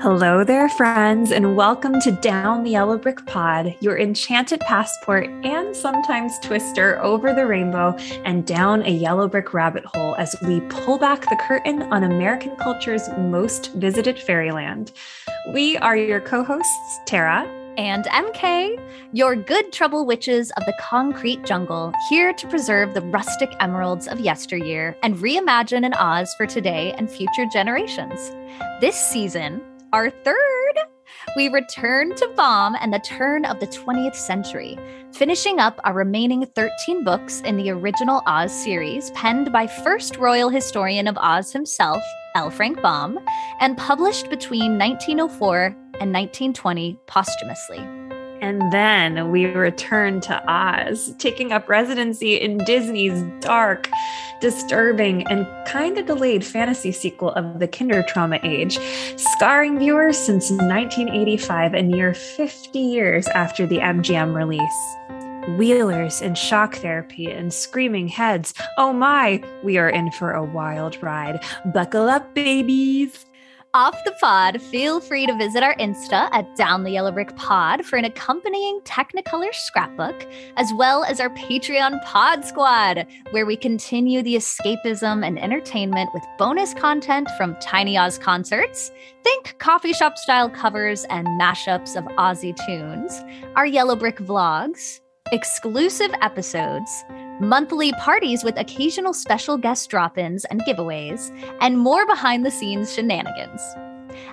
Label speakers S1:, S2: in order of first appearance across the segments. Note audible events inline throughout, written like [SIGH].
S1: Hello there, friends, and welcome to Down the Yellow Brick Pod, your enchanted passport and sometimes twister over the rainbow and down a yellow brick rabbit hole as we pull back the curtain on American culture's most visited fairyland. We are your co hosts, Tara
S2: and MK, your good trouble witches of the concrete jungle, here to preserve the rustic emeralds of yesteryear and reimagine an Oz for today and future generations. This season, our third, we return to Baum and the turn of the 20th century, finishing up our remaining 13 books in the original Oz series, penned by first royal historian of Oz himself, L. Frank Baum, and published between 1904 and 1920 posthumously.
S1: And then we return to Oz, taking up residency in Disney's dark, disturbing, and kind of delayed fantasy sequel of the Kinder Trauma age, scarring viewers since 1985, a near 50 years after the MGM release. Wheelers and shock therapy and screaming heads. Oh my, we are in for a wild ride. Buckle up, babies
S2: off the pod, feel free to visit our Insta at Down the Yellow Brick Pod for an accompanying Technicolor scrapbook, as well as our Patreon Pod Squad, where we continue the escapism and entertainment with bonus content from Tiny Oz concerts, think coffee shop style covers and mashups of Aussie tunes, our Yellow Brick vlogs, exclusive episodes monthly parties with occasional special guest drop ins and giveaways, and more behind the scenes shenanigans.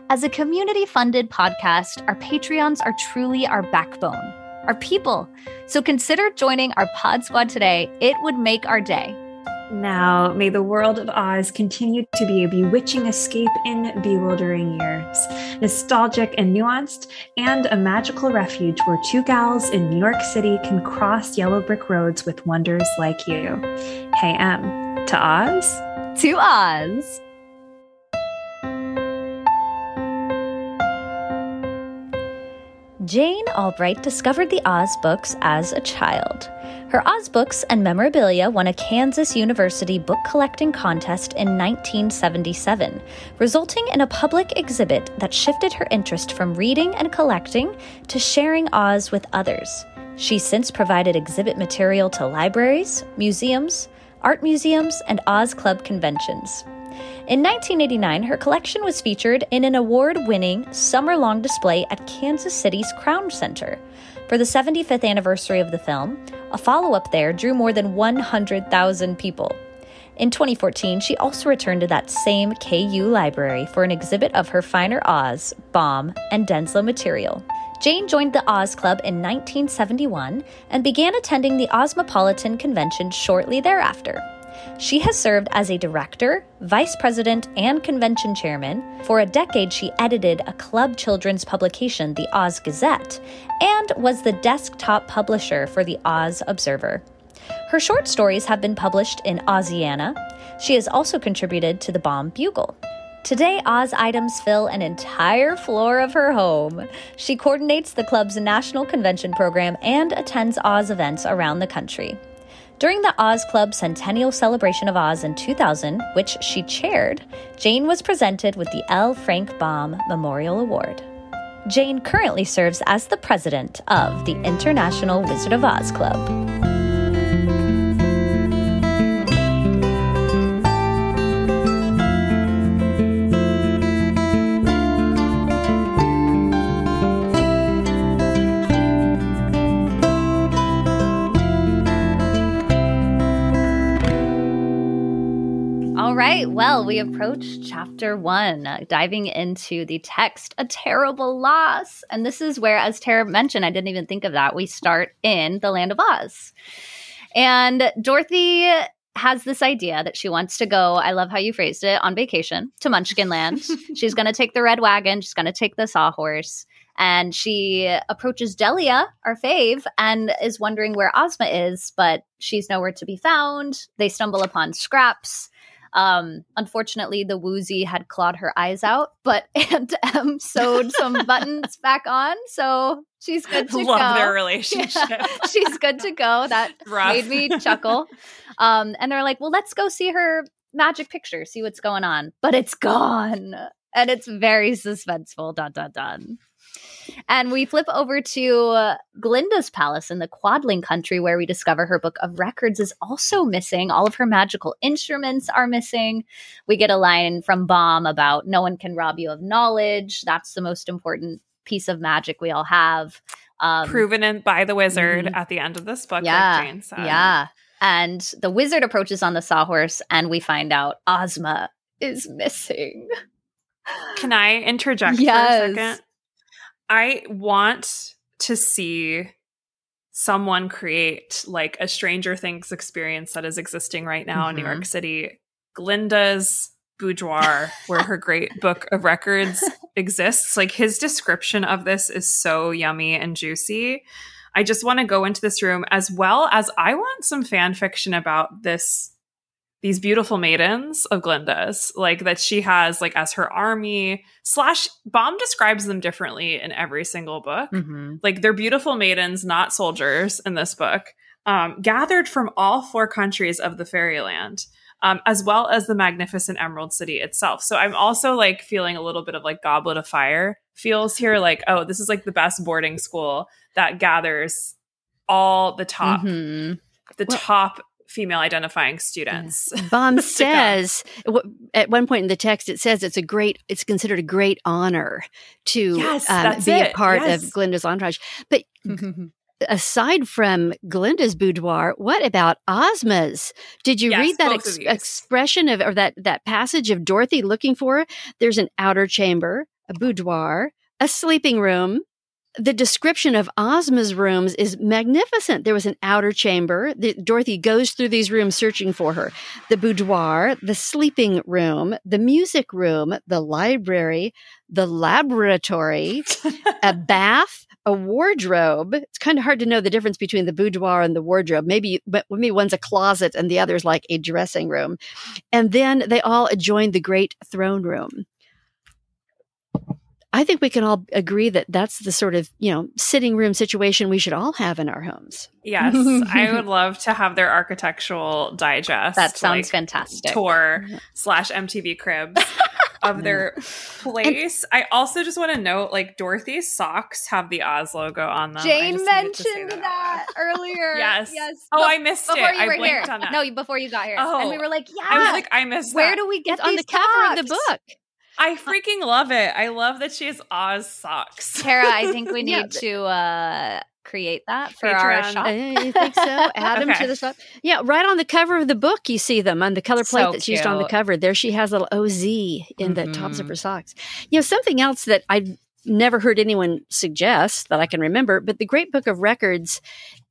S2: As a community funded podcast, our Patreons are truly our backbone, our people. So consider joining our Pod Squad today. It would make our day.
S1: Now, may the world of Oz continue to be a bewitching escape in bewildering years, nostalgic and nuanced, and a magical refuge where two gals in New York City can cross yellow brick roads with wonders like you. Hey, M, to Oz?
S2: To Oz. Jane Albright discovered the Oz books as a child. Her Oz books and memorabilia won a Kansas University book collecting contest in 1977, resulting in a public exhibit that shifted her interest from reading and collecting to sharing Oz with others. She's since provided exhibit material to libraries, museums, art museums, and Oz Club conventions. In 1989, her collection was featured in an award winning summer long display at Kansas City's Crown Center. For the 75th anniversary of the film, a follow up there drew more than 100,000 people. In 2014, she also returned to that same KU library for an exhibit of her finer Oz, Baum, and Denslow material. Jane joined the Oz Club in 1971 and began attending the Ozmopolitan Convention shortly thereafter. She has served as a director, vice president, and convention chairman. For a decade, she edited a club children's publication, the Oz Gazette, and was the desktop publisher for the Oz Observer. Her short stories have been published in Oziana. She has also contributed to the Baum Bugle. Today, Oz items fill an entire floor of her home. She coordinates the club's national convention program and attends Oz events around the country. During the Oz Club Centennial Celebration of Oz in 2000, which she chaired, Jane was presented with the L. Frank Baum Memorial Award. Jane currently serves as the president of the International Wizard of Oz Club. Right. Well, we approach chapter one, uh, diving into the text, a terrible loss. And this is where, as Tara mentioned, I didn't even think of that. We start in the land of Oz. And Dorothy has this idea that she wants to go, I love how you phrased it, on vacation to Munchkin Land. [LAUGHS] she's going to take the red wagon, she's going to take the sawhorse. And she approaches Jellia, our fave, and is wondering where Ozma is, but she's nowhere to be found. They stumble upon scraps um, unfortunately, the woozy had clawed her eyes out, but [LAUGHS] Aunt Em sewed some buttons [LAUGHS] back on, so she's good to
S1: Love
S2: go.
S1: their relationship. [LAUGHS] Yeah,
S2: she's good to go. That Rough. made me chuckle. Um, and they're like, "Well, let's go see her magic picture, see what's going on." But it's gone. and it's very suspenseful. Dun dun dun. And we flip over to uh, Glinda's palace in the Quadling country, where we discover her book of records is also missing. All of her magical instruments are missing. We get a line from Baum about no one can rob you of knowledge. That's the most important piece of magic we all have.
S1: Um, Proven in, by the wizard mm-hmm. at the end of this book,
S2: yeah,
S1: like.
S2: Yeah. And the wizard approaches on the sawhorse, and we find out Ozma is missing.
S1: Can I [LAUGHS] interject yes. for a second? I want to see someone create like a Stranger Things experience that is existing right now mm-hmm. in New York mm-hmm. City. Glinda's boudoir, where her great book of records [LAUGHS] exists. Like his description of this is so yummy and juicy. I just want to go into this room as well as I want some fan fiction about this these beautiful maidens of Glinda's, like that she has like as her army. Slash Baum describes them differently in every single book. Mm-hmm. Like they're beautiful maidens, not soldiers in this book, um, gathered from all four countries of the fairyland. Um, as well as the magnificent Emerald City itself. So I'm also like feeling a little bit of like Goblet of Fire feels here. Like, oh, this is like the best boarding school that gathers all the top, mm-hmm. the well, top female identifying students. [LAUGHS]
S3: Baum says at one point in the text, it says it's a great, it's considered a great honor to yes, um, be it. a part yes. of Glinda's entourage. But [LAUGHS] aside from Glinda's boudoir, what about Ozma's? Did you yes, read that ex- expression of, or that, that passage of Dorothy looking for? There's an outer chamber, a boudoir, a sleeping room, the description of Ozma's rooms is magnificent. There was an outer chamber. The, Dorothy goes through these rooms searching for her. The boudoir, the sleeping room, the music room, the library, the laboratory, a [LAUGHS] bath, a wardrobe. It's kind of hard to know the difference between the boudoir and the wardrobe. Maybe, but maybe one's a closet and the other's like a dressing room. And then they all adjoin the great throne room. I think we can all agree that that's the sort of, you know, sitting room situation we should all have in our homes.
S1: Yes. I [LAUGHS] would love to have their architectural digest.
S2: That sounds like, fantastic.
S1: Tour slash MTV cribs [LAUGHS] of their place. And, I also just want to note like Dorothy's socks have the Oz logo on them.
S2: Jane mentioned that, that earlier. [LAUGHS]
S1: yes.
S2: Yes.
S1: Oh, I missed before it. You were I here. on that.
S2: No, before you got here. Oh. And we oh. were like, yeah.
S1: I was like, I missed
S2: Where
S1: that.
S2: do we get
S3: on the
S2: socks?
S3: cover of the book?
S1: I freaking love it. I love that she has Oz socks.
S2: Tara, I think we [LAUGHS] need yeah. to uh create that for Patreon. our shop.
S3: You think so? Add okay. them to the shop. Yeah, right on the cover of the book, you see them on the color plate so that's cute. used on the cover. There she has a little OZ in mm-hmm. the tops of her socks. You know, something else that I never heard anyone suggest that I can remember, but the Great Book of Records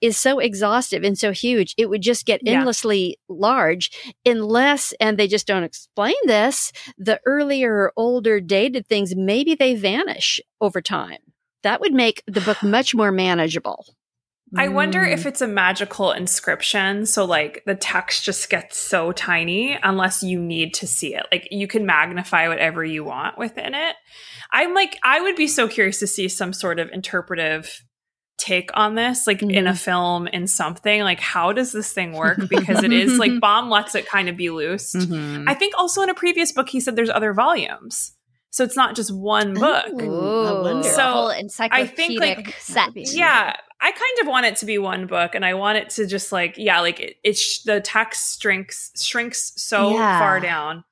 S3: is so exhaustive and so huge, it would just get endlessly yeah. large unless, and they just don't explain this, the earlier, older, dated things, maybe they vanish over time. That would make the book [SIGHS] much more manageable.
S1: I wonder if mm. it's a magical inscription. So, like, the text just gets so tiny unless you need to see it. Like, you can magnify whatever you want within it. I'm like, I would be so curious to see some sort of interpretive take on this, like mm-hmm. in a mm-hmm. film, in something. Like, how does this thing work? Because it is like [LAUGHS] Baum lets it kind of be loose. Mm-hmm. I think also in a previous book, he said there's other volumes. So it's not just one book.
S2: Ooh, so I think like set.
S1: Yeah, I kind of want it to be one book, and I want it to just like yeah, like it, it sh- the text shrinks shrinks so yeah. far down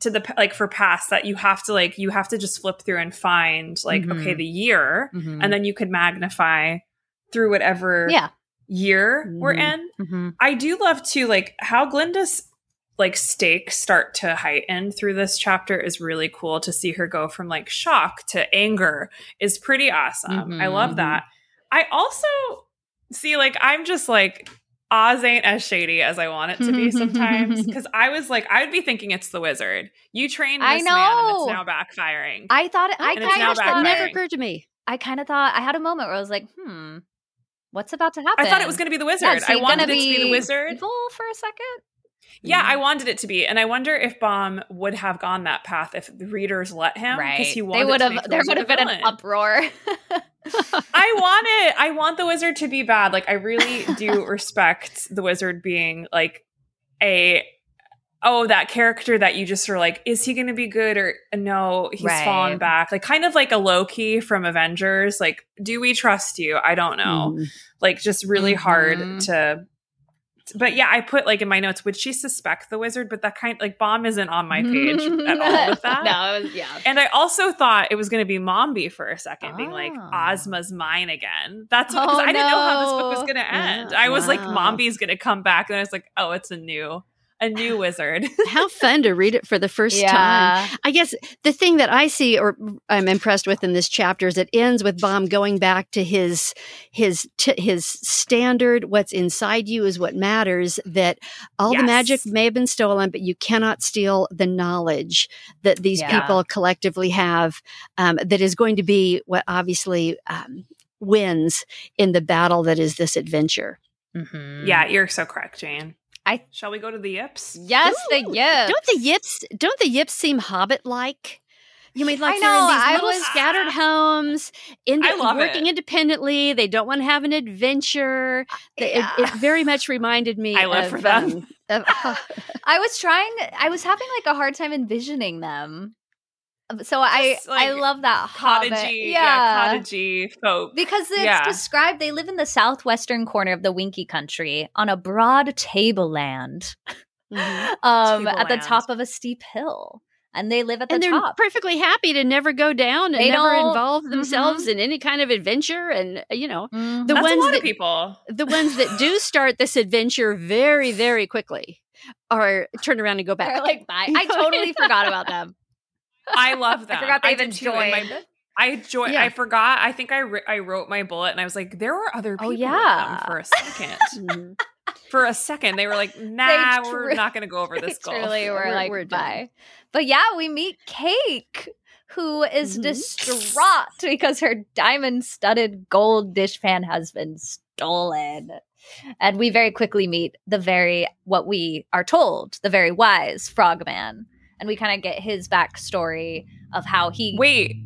S1: to the like for past that you have to like you have to just flip through and find like mm-hmm. okay the year mm-hmm. and then you could magnify through whatever
S2: yeah
S1: year mm-hmm. we're in mm-hmm. i do love to like how glinda's like stakes start to heighten through this chapter is really cool to see her go from like shock to anger is pretty awesome i love mm-hmm. that i also see like i'm just like Oz ain't as shady as I want it to be [LAUGHS] sometimes. Because I was like, I would be thinking it's the wizard. You trained this I know. man, and it's now backfiring.
S2: I thought it. I kind of thought it
S3: never occurred to me.
S2: I kind of thought I had a moment where I was like, hmm, what's about to happen?
S1: I thought it was going to be the wizard. Yeah, I wanted it to be the wizard.
S2: Evil for a second.
S1: Yeah, I wanted it to be, and I wonder if Baum would have gone that path if the readers let him.
S2: Right?
S1: Because he wanted
S2: they would have. There would have been an uproar. [LAUGHS]
S1: I want it. I want the wizard to be bad. Like I really do [LAUGHS] respect the wizard being like a oh, that character that you just are like, is he going to be good or no, he's right. fallen back. Like kind of like a Loki from Avengers. Like, do we trust you? I don't know. Mm. Like just really mm-hmm. hard to but yeah, I put like in my notes, would she suspect the wizard? But that kind like Baum isn't on my page [LAUGHS] at all with that.
S3: no, was, yeah.
S1: And I also thought it was going to be Mombi for a second, oh. being like ah. Ozma's mine again. That's because oh, I didn't know how this book was going to end. Yeah. I was wow. like, Mombi's going to come back, and I was like, oh, it's a new a new wizard. [LAUGHS]
S3: How fun to read it for the first yeah. time. I guess the thing that I see or I'm impressed with in this chapter is it ends with Baum going back to his his t- his standard what's inside you is what matters that all yes. the magic may have been stolen but you cannot steal the knowledge that these yeah. people collectively have um, that is going to be what obviously um, wins in the battle that is this adventure.
S1: Mm-hmm. Yeah, you're so correct, Jane. I shall we go to the yips?
S2: Yes, Ooh, the yips.
S3: Don't the yips? Don't the yips seem hobbit like? You mean like I know, they're in these little was, scattered [LAUGHS] homes, in, working it. independently. They don't want to have an adventure. Yeah. It, it, very [LAUGHS] much reminded me.
S1: I live
S3: of,
S1: for them. Um,
S2: of, [LAUGHS] I was trying. I was having like a hard time envisioning them. So I like I love that
S1: cottagey, yeah. yeah, cottagey folk
S2: because it's yeah. described they live in the southwestern corner of the Winkie Country on a broad tableland, mm-hmm. [LAUGHS] um, at the top of a steep hill, and they live at the top.
S3: and
S2: top.
S3: They're perfectly happy to never go down and they never involve themselves mm-hmm. in any kind of adventure, and uh, you know
S1: mm-hmm. the That's ones that
S3: people, the ones that do [LAUGHS] start this adventure very very quickly, are turn around and go back.
S2: They're like bye. I totally forgot about them.
S1: I love that.
S2: I forgot they even joined.
S1: I joined. Yeah. I forgot. I think I I wrote my bullet and I was like, there were other oh, people. Oh yeah. for a [LAUGHS] second. Mm-hmm. for a second, they were like, [LAUGHS] "Nah, tr- we're not going to go over [LAUGHS] this goal."
S2: Truly, we're, we're like, we're "Bye." But yeah, we meet Cayke, who is mm-hmm. distraught because her diamond-studded gold dishpan has been stolen. And we very quickly meet the very what we are told, the very wise Frogman and we kind of get his backstory of how he
S1: wait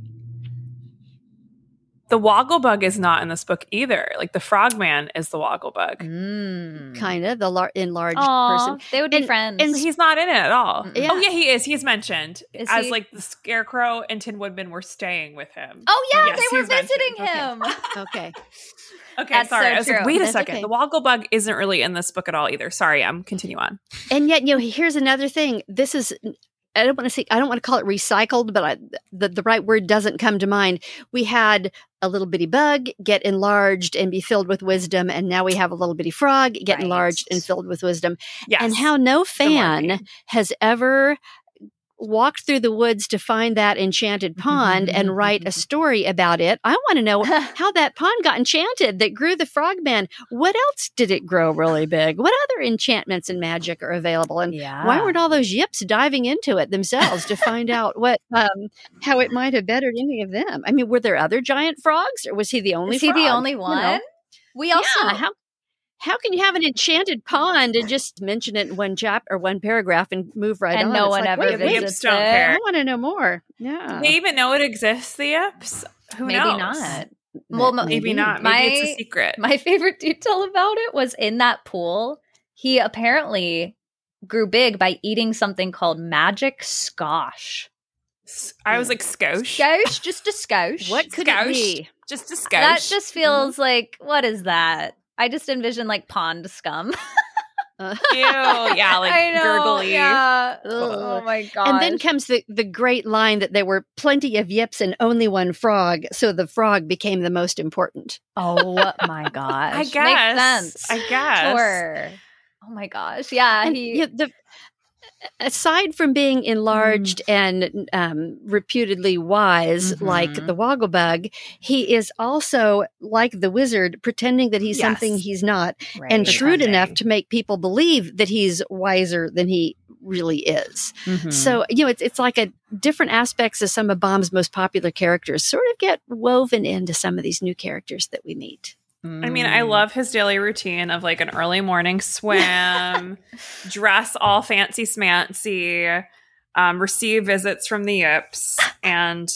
S1: the Wogglebug is not in this book either. Like the Frogman is the Wogglebug.
S3: Mm. Kind of the lar- enlarged Aww, person.
S2: They would be and, friends.
S1: And he's not in it at all. Yeah. Oh yeah, he is. He's mentioned is as he? like the Scarecrow and Tin Woodman were staying with him.
S2: Oh yeah, yes, they were visiting him.
S3: Okay. [LAUGHS] okay.
S1: Okay, That's sorry. So I was true. like, wait a That's second. Okay. The Wogglebug isn't really in this book at all either. Sorry, I'm continue on.
S3: And yet, you know, here's another thing. This is I don't want to say I don't want to call it recycled, but I, the the right word doesn't come to mind. We had a little bitty bug get enlarged and be filled with wisdom, and now we have a little bitty frog get right. enlarged and filled with wisdom. Yes. And how no fan has ever walked through the woods to find that enchanted pond and [LAUGHS] write a story about it. I want to know [LAUGHS] how that pond got enchanted that grew the frogman. What else did it grow really big? What other enchantments and magic are available? And yeah. why weren't all those yips diving into it themselves to find out [LAUGHS] what um, how it might have bettered any of them? I mean, were there other giant frogs or was he the only
S2: Is he
S3: frog?
S2: the only one? You know? We also
S3: yeah, how how can you have an enchanted pond and just mention it in one chap or one paragraph and move right
S2: and
S3: on?
S2: no it's one like, ever visits it. I
S3: want to know more. Yeah.
S1: Do they even know it exists, the Yips? Who
S2: Maybe
S1: knows?
S2: not.
S1: Well, maybe, maybe not. Maybe my, it's a secret.
S2: My favorite detail about it was in that pool, he apparently grew big by eating something called magic skosh.
S1: I was like, skosh?
S2: Skosh, just a skosh.
S3: What could skosh? it be?
S1: Just a skosh.
S2: That just feels like, what is that? I just envision like pond scum. [LAUGHS]
S1: Uh, [LAUGHS] Ew, yeah, like I know, gurgly.
S2: Yeah. Oh my god.
S3: And then comes the the great line that there were plenty of yips and only one frog, so the frog became the most important.
S2: Oh [LAUGHS] my gosh.
S1: I guess.
S2: Makes sense.
S1: I guess.
S2: Sure. Oh my gosh. Yeah.
S3: And,
S2: he,
S3: yeah, the aside from being enlarged mm. and um, reputedly wise mm-hmm. like the Wogglebug, he is also like the wizard, pretending that he's yes. something he's not, right. and shrewd enough to make people believe that he's wiser than he really is. Mm-hmm. So you know, it's it's like a different aspects of some of Baum's most popular characters sort of get woven into some of these new characters that we meet.
S1: I mean, I mm. love his daily routine of like an early morning swim, [LAUGHS] dress all fancy smancy, um, receive visits from the Yips, and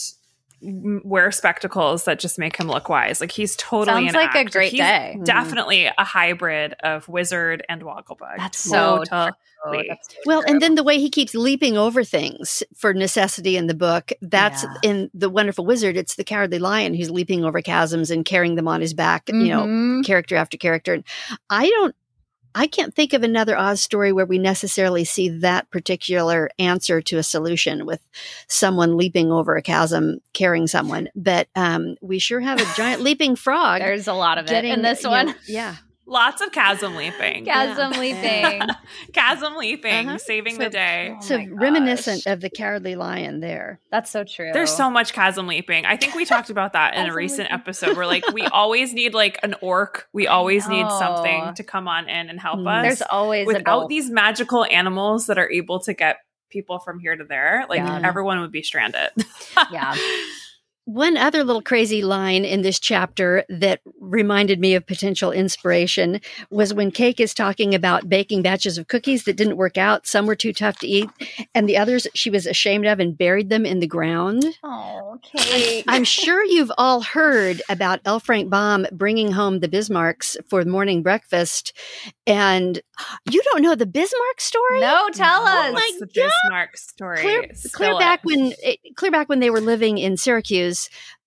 S1: wear spectacles that just make him look wise. Like he's totally
S2: sounds like
S1: act.
S2: a great
S1: he's
S2: day.
S1: Definitely a hybrid of wizard and Wogglebug.
S2: That's so
S1: totally.
S3: well, and then the way he keeps leaping over things for necessity in the book, that's
S2: Yeah.
S3: in The Wonderful Wizard, it's the cowardly lion who's leaping over chasms and carrying them on his back, you know,
S2: Mhm.
S3: character after character. And I don't I can't think of another Oz story where we necessarily see that particular answer to a solution with someone leaping over a chasm carrying someone. But um, we sure have a giant leaping frog.
S2: There's a lot of it in this
S3: you
S2: one.
S3: know, yeah.
S1: Lots of chasm leaping.
S2: Chasm leaping. [LAUGHS]
S1: chasm leaping,
S3: Uh-huh.
S1: saving
S3: So-
S1: the day.
S2: Oh
S3: so
S2: my
S3: reminiscent of the cowardly lion there.
S2: That's so true.
S1: There's so much chasm leaping. I think we talked about that in a recent
S2: leaping.
S1: episode where like we always need like an orc. We always need something to come on in and help
S3: Mm.
S1: us.
S2: There's always
S1: Without
S2: goal.
S1: these magical animals that are able to get people from here to there, like
S2: Yeah.
S1: everyone would be stranded.
S2: yeah. [LAUGHS]
S3: One other little crazy line in this chapter that reminded me of potential inspiration was when Cayke is talking about baking batches of cookies that didn't work out. Some were too tough to eat, and the others she was ashamed of and buried them in the ground.
S2: Oh, Kate.
S3: I'm sure you've all heard about L. Frank Baum bringing home the Bismarcks for morning breakfast, and you don't know the Bismarck story?
S2: no, tell us.
S1: What's the oh Bismarck story?
S3: clear, clear back
S1: it.
S3: when eh, clear back when they were living in Syracuse,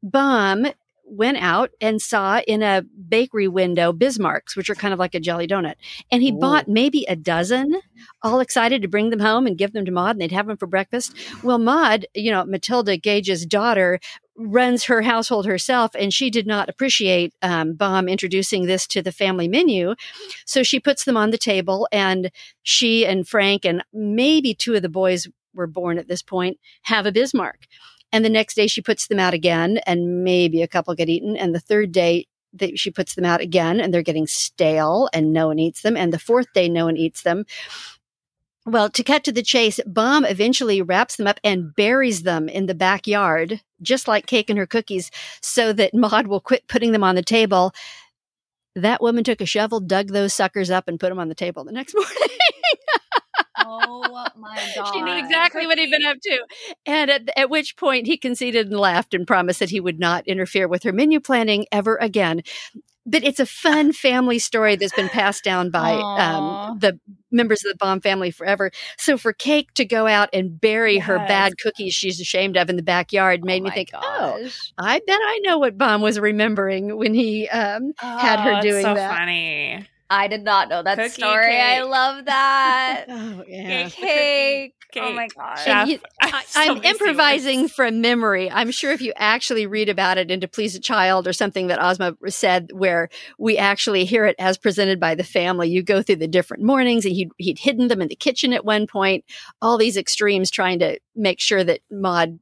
S3: Baum went out and saw in a bakery window Bismarcks, which are kind of like a jelly donut, and he
S2: Ooh.
S3: bought maybe a dozen, all excited to bring them home and give them to Maud, and they'd have them for breakfast. Well, Maud, you know Matilda Gage's daughter. Runs her household herself, and she did not appreciate um, Baum introducing this to the family menu. So she puts them on the table, and she and Frank and maybe two of the boys were born at this point have a Bismarck. And the next day she puts them out again, and maybe a couple get eaten. And the third day that she puts them out again, and they're getting stale, and no one eats them. And the fourth day, no one eats them. Well, to cut to the chase, Baum eventually wraps them up and buries them in the backyard, just like Cayke and her cookies, so that Maud will quit putting them on the table. That woman took a shovel, dug those suckers up, and put them on the table the next [LAUGHS] morning.
S2: Oh my god.
S3: She knew exactly what he'd been up to. And at, at which point he conceded and laughed and promised that he would not interfere with her menu planning ever again. But it's a fun family story that's been passed down by um, the members of the Baum family forever. So for Cayke to go out and bury her bad cookies she's ashamed of in the backyard made me think, oh. I bet I know what Baum was remembering when he um, had her
S1: Oh,
S3: doing
S1: so
S3: that.
S1: funny.
S2: I did not know that
S1: Cookie
S2: story. I love that. [LAUGHS]
S3: Oh, yeah.
S2: Cayke.
S1: Cayke.
S2: Oh my gosh.
S3: You- [LAUGHS] I,
S1: So
S3: I'm
S1: many
S3: improvising
S1: words.
S3: from memory. I'm sure if you actually read about it in To Please a Child or something that Ozma said, where we actually hear it as presented by the family, you go through the different mornings and he'd, he'd hidden them in the kitchen at one point, all these extremes trying to make sure that Maud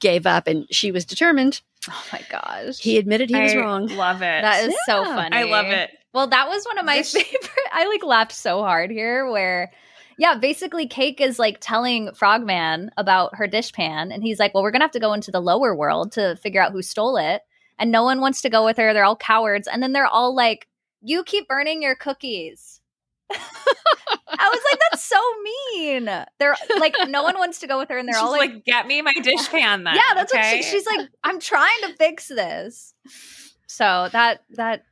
S3: gave up and she was determined.
S2: Oh my gosh.
S3: He admitted he was wrong.
S1: Love it.
S2: that is so funny.
S1: I love it.
S2: Well, that was one of my
S1: This- [LAUGHS]
S2: favorite. I like laughed so hard here where yeah, basically Cayke is like telling Frogman about her dishpan and he's like, "Well, we're going to have to go into the lower world to figure out who stole it." And no one wants to go with her. They're all cowards. And then they're all like, "You keep burning your cookies." [LAUGHS] I was like, "That's so mean." They're like no one wants to go with her and they're
S1: She's
S2: all like,
S1: like, get me my dishpan [LAUGHS] then.
S2: yeah, that's
S1: okay?
S2: what she, she's like. I'm trying to fix this. So that that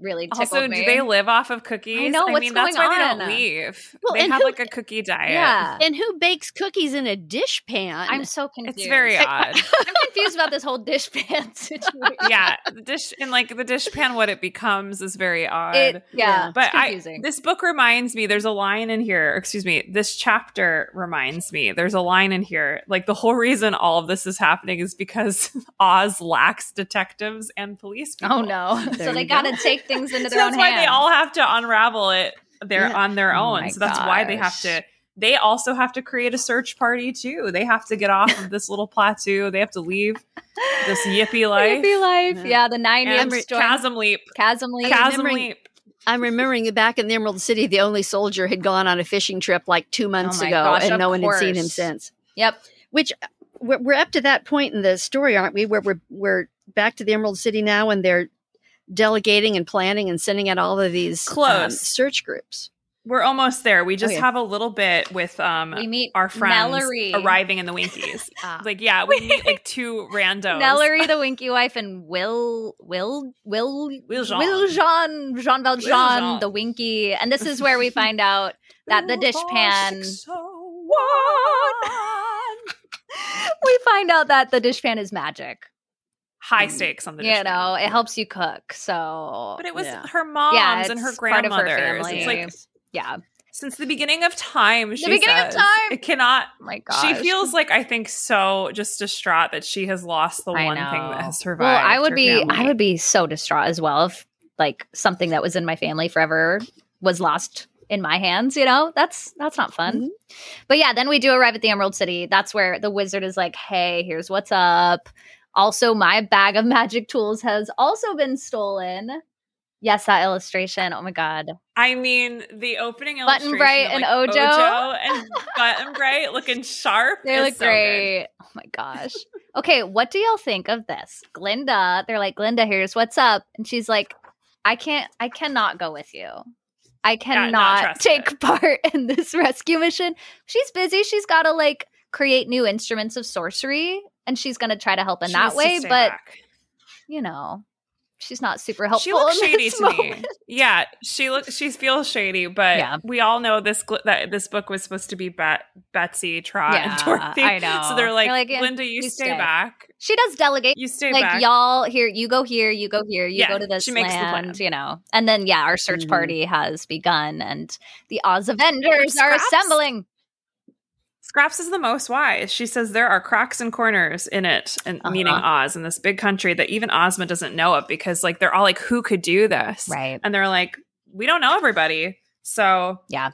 S2: really tickled
S1: Also,
S2: me.
S1: do they live off of cookies?
S2: I know, what's
S1: mean, that's
S2: going
S1: why they don't leave.
S3: Well,
S1: they have
S3: who-
S1: like a cookie diet.
S2: Yeah,
S3: And who bakes cookies in a dishpan?
S2: I'm so confused.
S1: It's very odd. [LAUGHS]
S2: I'm confused about this whole dishpan [LAUGHS] situation.
S1: yeah, the dish and like the dishpan, what it becomes is very odd.
S2: It, yeah,
S3: Yeah.
S1: but
S2: it's
S1: I, this book reminds me. There's a line in here. Excuse me. This chapter reminds me. There's a line in here. Like the whole reason all of this is happening is because [LAUGHS] Oz lacks detectives and police. Oh, people.
S2: oh no! So they
S3: you
S2: got
S3: go.
S2: to take things into [LAUGHS]
S1: So
S2: their
S1: that's why
S2: hands.
S1: they all have to unravel it. They're
S3: Yeah.
S1: on their
S2: Oh
S1: own.
S2: my
S1: so that's why they have to. They also have to create a search party too. They have to get off of this little plateau. They have to leave this [LAUGHS] yippy life.
S2: Hippie life.
S3: Yeah.
S2: Yeah, the nine
S1: And
S2: years join
S1: chasm leap.
S2: chasm leap.
S1: Chasm leap.
S3: I'm remembering back in the Emerald City, the only soldier had gone on a fishing trip like two months
S2: Oh
S3: ago,
S2: gosh,
S3: and
S2: of
S3: no one had seen him since.
S2: Yep.
S3: Which we're, we're up to that point in the story, aren't we? Where we're we're back to the Emerald City now, and they're delegating and planning and sending out all of these um,
S1: Close.
S3: search groups.
S1: We're almost there. We just okay. have a little bit with um
S2: we meet
S1: our friends
S2: Nellary.
S1: arriving in the Winkies. [LAUGHS] ah. Like yeah, we meet like [LAUGHS] two randos.
S2: Nellary the Winkie wife and Will Will Will Will Jean Will Jean Jean Valjean the Winkie. And this is where we [LAUGHS] find out that the dish pan we find out that the dish pan is magic
S1: high stakes on the
S2: you know it helps you cook so
S1: but it was yeah. her mom's yeah, and her grandmother's her it's like
S2: yeah.
S1: Since the beginning of time
S2: the beginning says, of time!
S1: it cannot
S2: oh my god
S1: she feels like i think so just distraught that she has lost the I one know. thing that has survived well
S2: i would be
S1: family.
S2: i would be so distraught as well if like something that was in my family forever was lost in my hands you know? That's that's not fun. Mm-hmm. but yeah then we do arrive at the emerald city. That's where the wizard is like hey here's what's up also my bag of magic tools has also been stolen yes that illustration oh my god
S1: i mean the opening illustration.
S2: button bright and like ojo.
S1: ojo [LAUGHS] and button bright looking sharp
S2: they look so great good. oh my gosh okay what do y'all think of this glinda they're like glinda here's what's up and she's like i can't i cannot go with you I cannot yeah, take it. [LAUGHS] part in this rescue mission. She's busy. She's got to like create new instruments of sorcery and she's going to try to help in she that way. But, back. you know, she's not super helpful.
S1: She looks [LAUGHS] shady to moment. me. Yeah, she looks. She feels shady, but yeah. we all know this that this book was supposed to be Bet, Betsy, Trot, [LAUGHS] yeah, and Dorothy. I know. So they're like, like Linda, you, you stay, stay, back.
S2: She does delegate.
S1: You stay back.
S2: like
S1: back.
S2: y'all here. You go here. You go here. You yeah, go to this she makes land. The plan. You know, and then yeah, our search mm-hmm. party has begun, and the Oz Avengers are assembling.
S1: Scraps is the most wise. She says there are cracks and corners in it, and uh-huh. meaning Oz in this big country that even Ozma doesn't know of because like they're all like, who could do this?
S2: Right.
S1: And they're like, we don't know everybody. So
S2: yeah.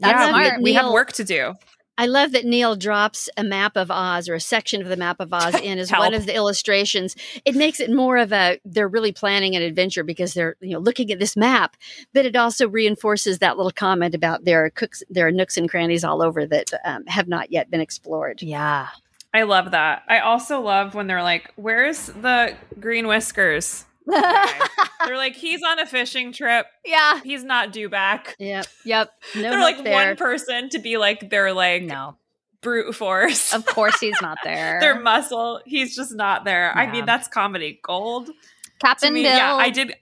S1: That's yeah, smart. We, we have work to do.
S3: I love that Neill drops a map of Oz or a section of the map of Oz [LAUGHS] in as one of the illustrations. It makes it more of a they're really planning an adventure because they're you know looking at this map, but it also reinforces that little comment about there are cooks, there are nooks and crannies all over that um, have not yet been explored.
S2: Yeah,
S1: I love that. I also love when they're like, "Where's the green whiskers?" [LAUGHS] They're like, he's on a fishing trip.
S2: Yeah.
S1: He's not due back.
S2: Yep. Yep.
S1: No they're like there. one person to be like they're like no brute force.
S2: Of course he's not [LAUGHS] there.
S1: their muscle. He's just not there. Yeah. I mean, that's comedy gold.
S2: Captain me, Bill.
S1: Yeah, I did.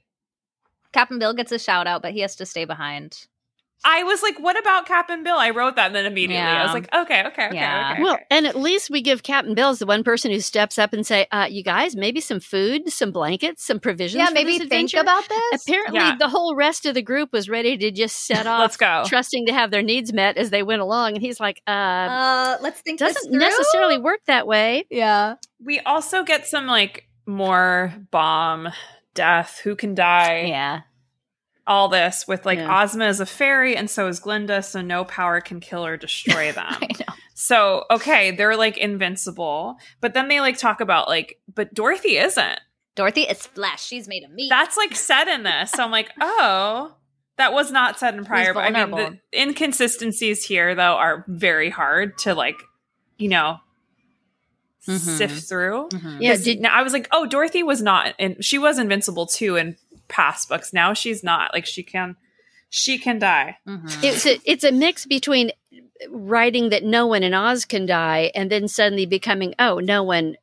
S2: Captain Bill gets a shout out, but he has to stay behind.
S1: I was like, what about Captain Bill? I wrote that and then immediately yeah. I was like, okay, okay, okay, yeah. okay.
S3: Well, and at least we give Captain Bill as the one person who steps up and say, uh, you guys, maybe some food, some blankets, some provisions.
S2: Yeah, maybe think about this.
S3: Apparently yeah. the whole rest of the group was ready to just set [LAUGHS] off
S1: let's go.
S3: trusting to have their needs met as they went along. And he's like, uh,
S2: uh let's think
S3: doesn't necessarily work that way.
S2: Yeah.
S1: We also get some like more Baum death, who can die.
S2: Yeah
S1: all this with like yeah. Ozma is a fairy and so is Glinda, so no power can kill or destroy [LAUGHS] them. so okay, they're like invincible, but then they like talk about like, but Dorothy isn't.
S2: Dorothy is flesh. She's made of meat.
S1: That's like said in this. So I'm like, [LAUGHS] oh, that was not said in prior. But I mean, the inconsistencies here though are very hard to like, you know, mm-hmm. sift through.
S3: Mm-hmm. Yeah,
S1: did, now I was like, oh, Dorothy was not, and she was invincible too, and past books. Now she's not. Like she can she can die.
S3: Mm-hmm. It's a it's a mix between writing that no one in Oz can die and then suddenly becoming oh no one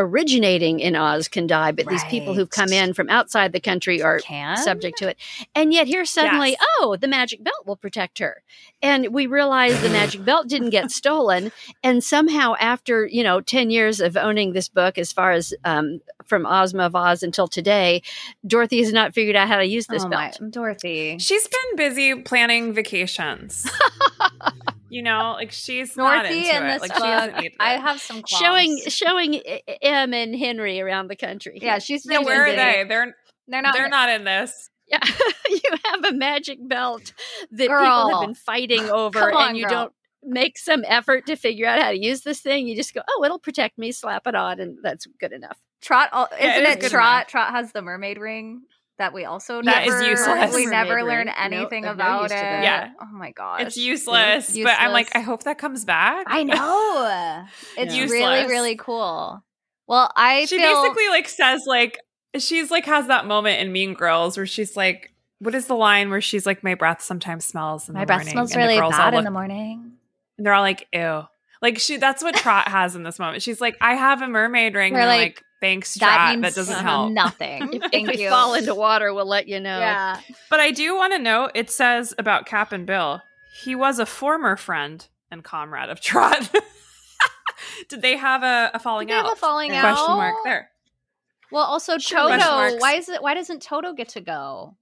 S3: originating in Oz can die, but right. these people who've come in from outside the country are can? subject to it. And yet here suddenly, yes. oh, the magic belt will protect her. And we realize the magic belt didn't get stolen. And somehow after, you know, 10 years of owning this book, as far as um, from Ozma of Oz until today, Dorothy has not figured out how to use this oh belt.
S2: My, Dorothy.
S1: She's been busy planning vacations. [LAUGHS] you know, like she's
S2: Dorothy
S1: not into
S2: in
S1: it.
S2: This
S1: like
S2: book, I have some qualms.
S3: showing showing Em and Henry around the country.
S2: Yeah, she's
S1: yeah. Where are they? They're they're not. They're not in this.
S3: Yeah, [LAUGHS] you have a magic belt that Girl. people have been fighting [LAUGHS] over, on, and you girl. don't make some effort to figure out how to use this thing. You just go, oh, it'll protect me. Slap it on, and that's good enough.
S2: Trot, isn't yeah, it, it Trot? Enough. Trot has the mermaid ring that we also that never, useless. We never learn anything nope, about it.
S1: Yeah.
S2: Oh my gosh.
S1: It's useless, useless, But I'm like, I hope that comes back.
S2: I know. [LAUGHS] it's yeah. really, really cool. Well, I
S1: she
S2: feel-
S1: basically like says like she's like has that moment in Mean Girls where she's like, what is the line where she's like, "My breath sometimes smells in
S2: my
S1: the
S2: breath
S1: morning,"
S2: smells really bad in the morning.
S1: And they're all like, "Ew." Like she, that's what Trot has in this moment. She's like, "I have a mermaid ring." We're like, like, "Thanks, Trot. That, means that doesn't help.
S2: Nothing. [LAUGHS]
S3: if, if we fall into water, we'll let you know.
S2: Yeah.
S1: But I do want to know. It says about Cap'n Bill. He was a former friend and comrade of Trot. [LAUGHS] Did they have a, a falling
S2: Did
S1: out?
S2: Have a falling
S1: Question
S2: out.
S1: Question mark there.
S2: Well, also Toto. Why is it? Why doesn't Toto get to go?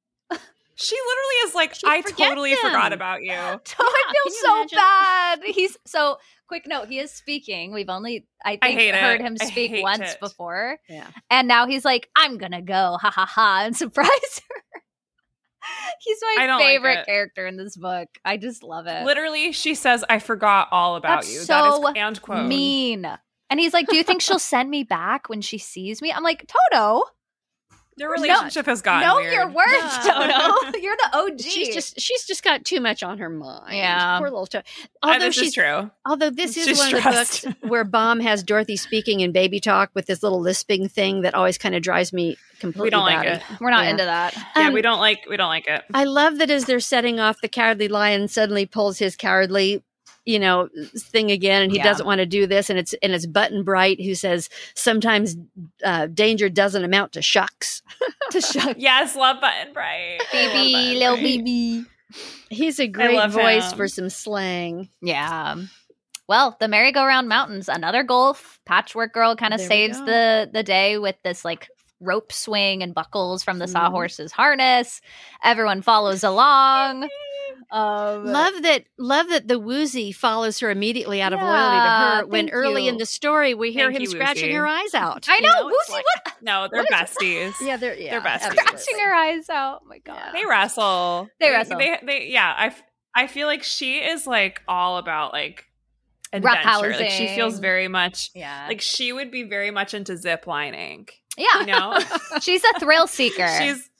S1: She literally is like, she I totally him. forgot about you. [LAUGHS]
S2: Toto, yeah, I feel so imagine? bad. He's so quick note, he is speaking. We've only I think
S1: I
S2: heard
S1: it.
S2: him speak once
S1: it.
S2: before.
S3: Yeah.
S2: And now he's like, I'm gonna go, ha ha ha, and [LAUGHS] surprise her. [LAUGHS] He's my favorite
S1: like
S2: character in this book. I just love it.
S1: Literally, she says, I forgot all about
S2: That's
S1: you.
S2: So
S1: that is and quote.
S2: Mean. And he's like, Do you think she'll [LAUGHS] send me back when she sees me? I'm like, Toto,
S1: their relationship
S2: no,
S1: has gotten
S2: know
S1: weird.
S2: your worth, yeah. Toto. [LAUGHS] [LAUGHS] You're the OG.
S3: She's just she's just got too much on her mind.
S2: Yeah,
S3: poor little Toto.
S1: Although this she's, is true.
S3: Although this is
S1: she's
S3: one
S1: stressed.
S3: of the books where Baum has Dorothy speaking in baby talk with this little lisping thing that always kind of drives me completely.
S1: We don't like
S3: it.
S2: We're not
S3: yeah.
S2: into that.
S1: Yeah, um, we don't like we don't like it.
S3: I love that as they're setting off, the cowardly lion suddenly pulls his cowardly you know thing again and he
S2: Yeah.
S3: doesn't want to do this and it's and it's button bright who says sometimes uh, danger doesn't amount to shucks [LAUGHS]
S2: to shuck.
S1: Yes, love button bright.
S2: Baby, little baby.
S3: he's a great voice
S1: him.
S3: for some slang
S2: Yeah. Well, the merry-go-round mountains, another golf Patchwork Girl kind of saves the the day with this like rope swing and buckles from the
S3: Mhm.
S2: sawhorse's harness. Everyone follows along. Um,
S3: love that love that the woozy follows her immediately out of loyalty to her when early
S2: you.
S3: in the story we hear
S1: Thank
S3: him
S1: you,
S3: scratching
S1: Woozy.
S3: her eyes out
S2: I
S3: you
S2: know, Woozy,
S3: like-
S2: what? [LAUGHS]
S1: No, they're
S2: What is-
S1: besties. [LAUGHS]
S3: yeah they're yeah,
S1: They're besties.
S2: Scratching her eyes out. Oh my god.
S1: They wrestle.
S2: They wrestle.
S1: They, they, yeah. I, f- I feel like she is like all about like adventure. Like she feels very much
S2: yeah.
S1: like she would be very much into zip lining.
S2: yeah.
S1: You know, [LAUGHS]
S2: She's a thrill seeker.
S1: she's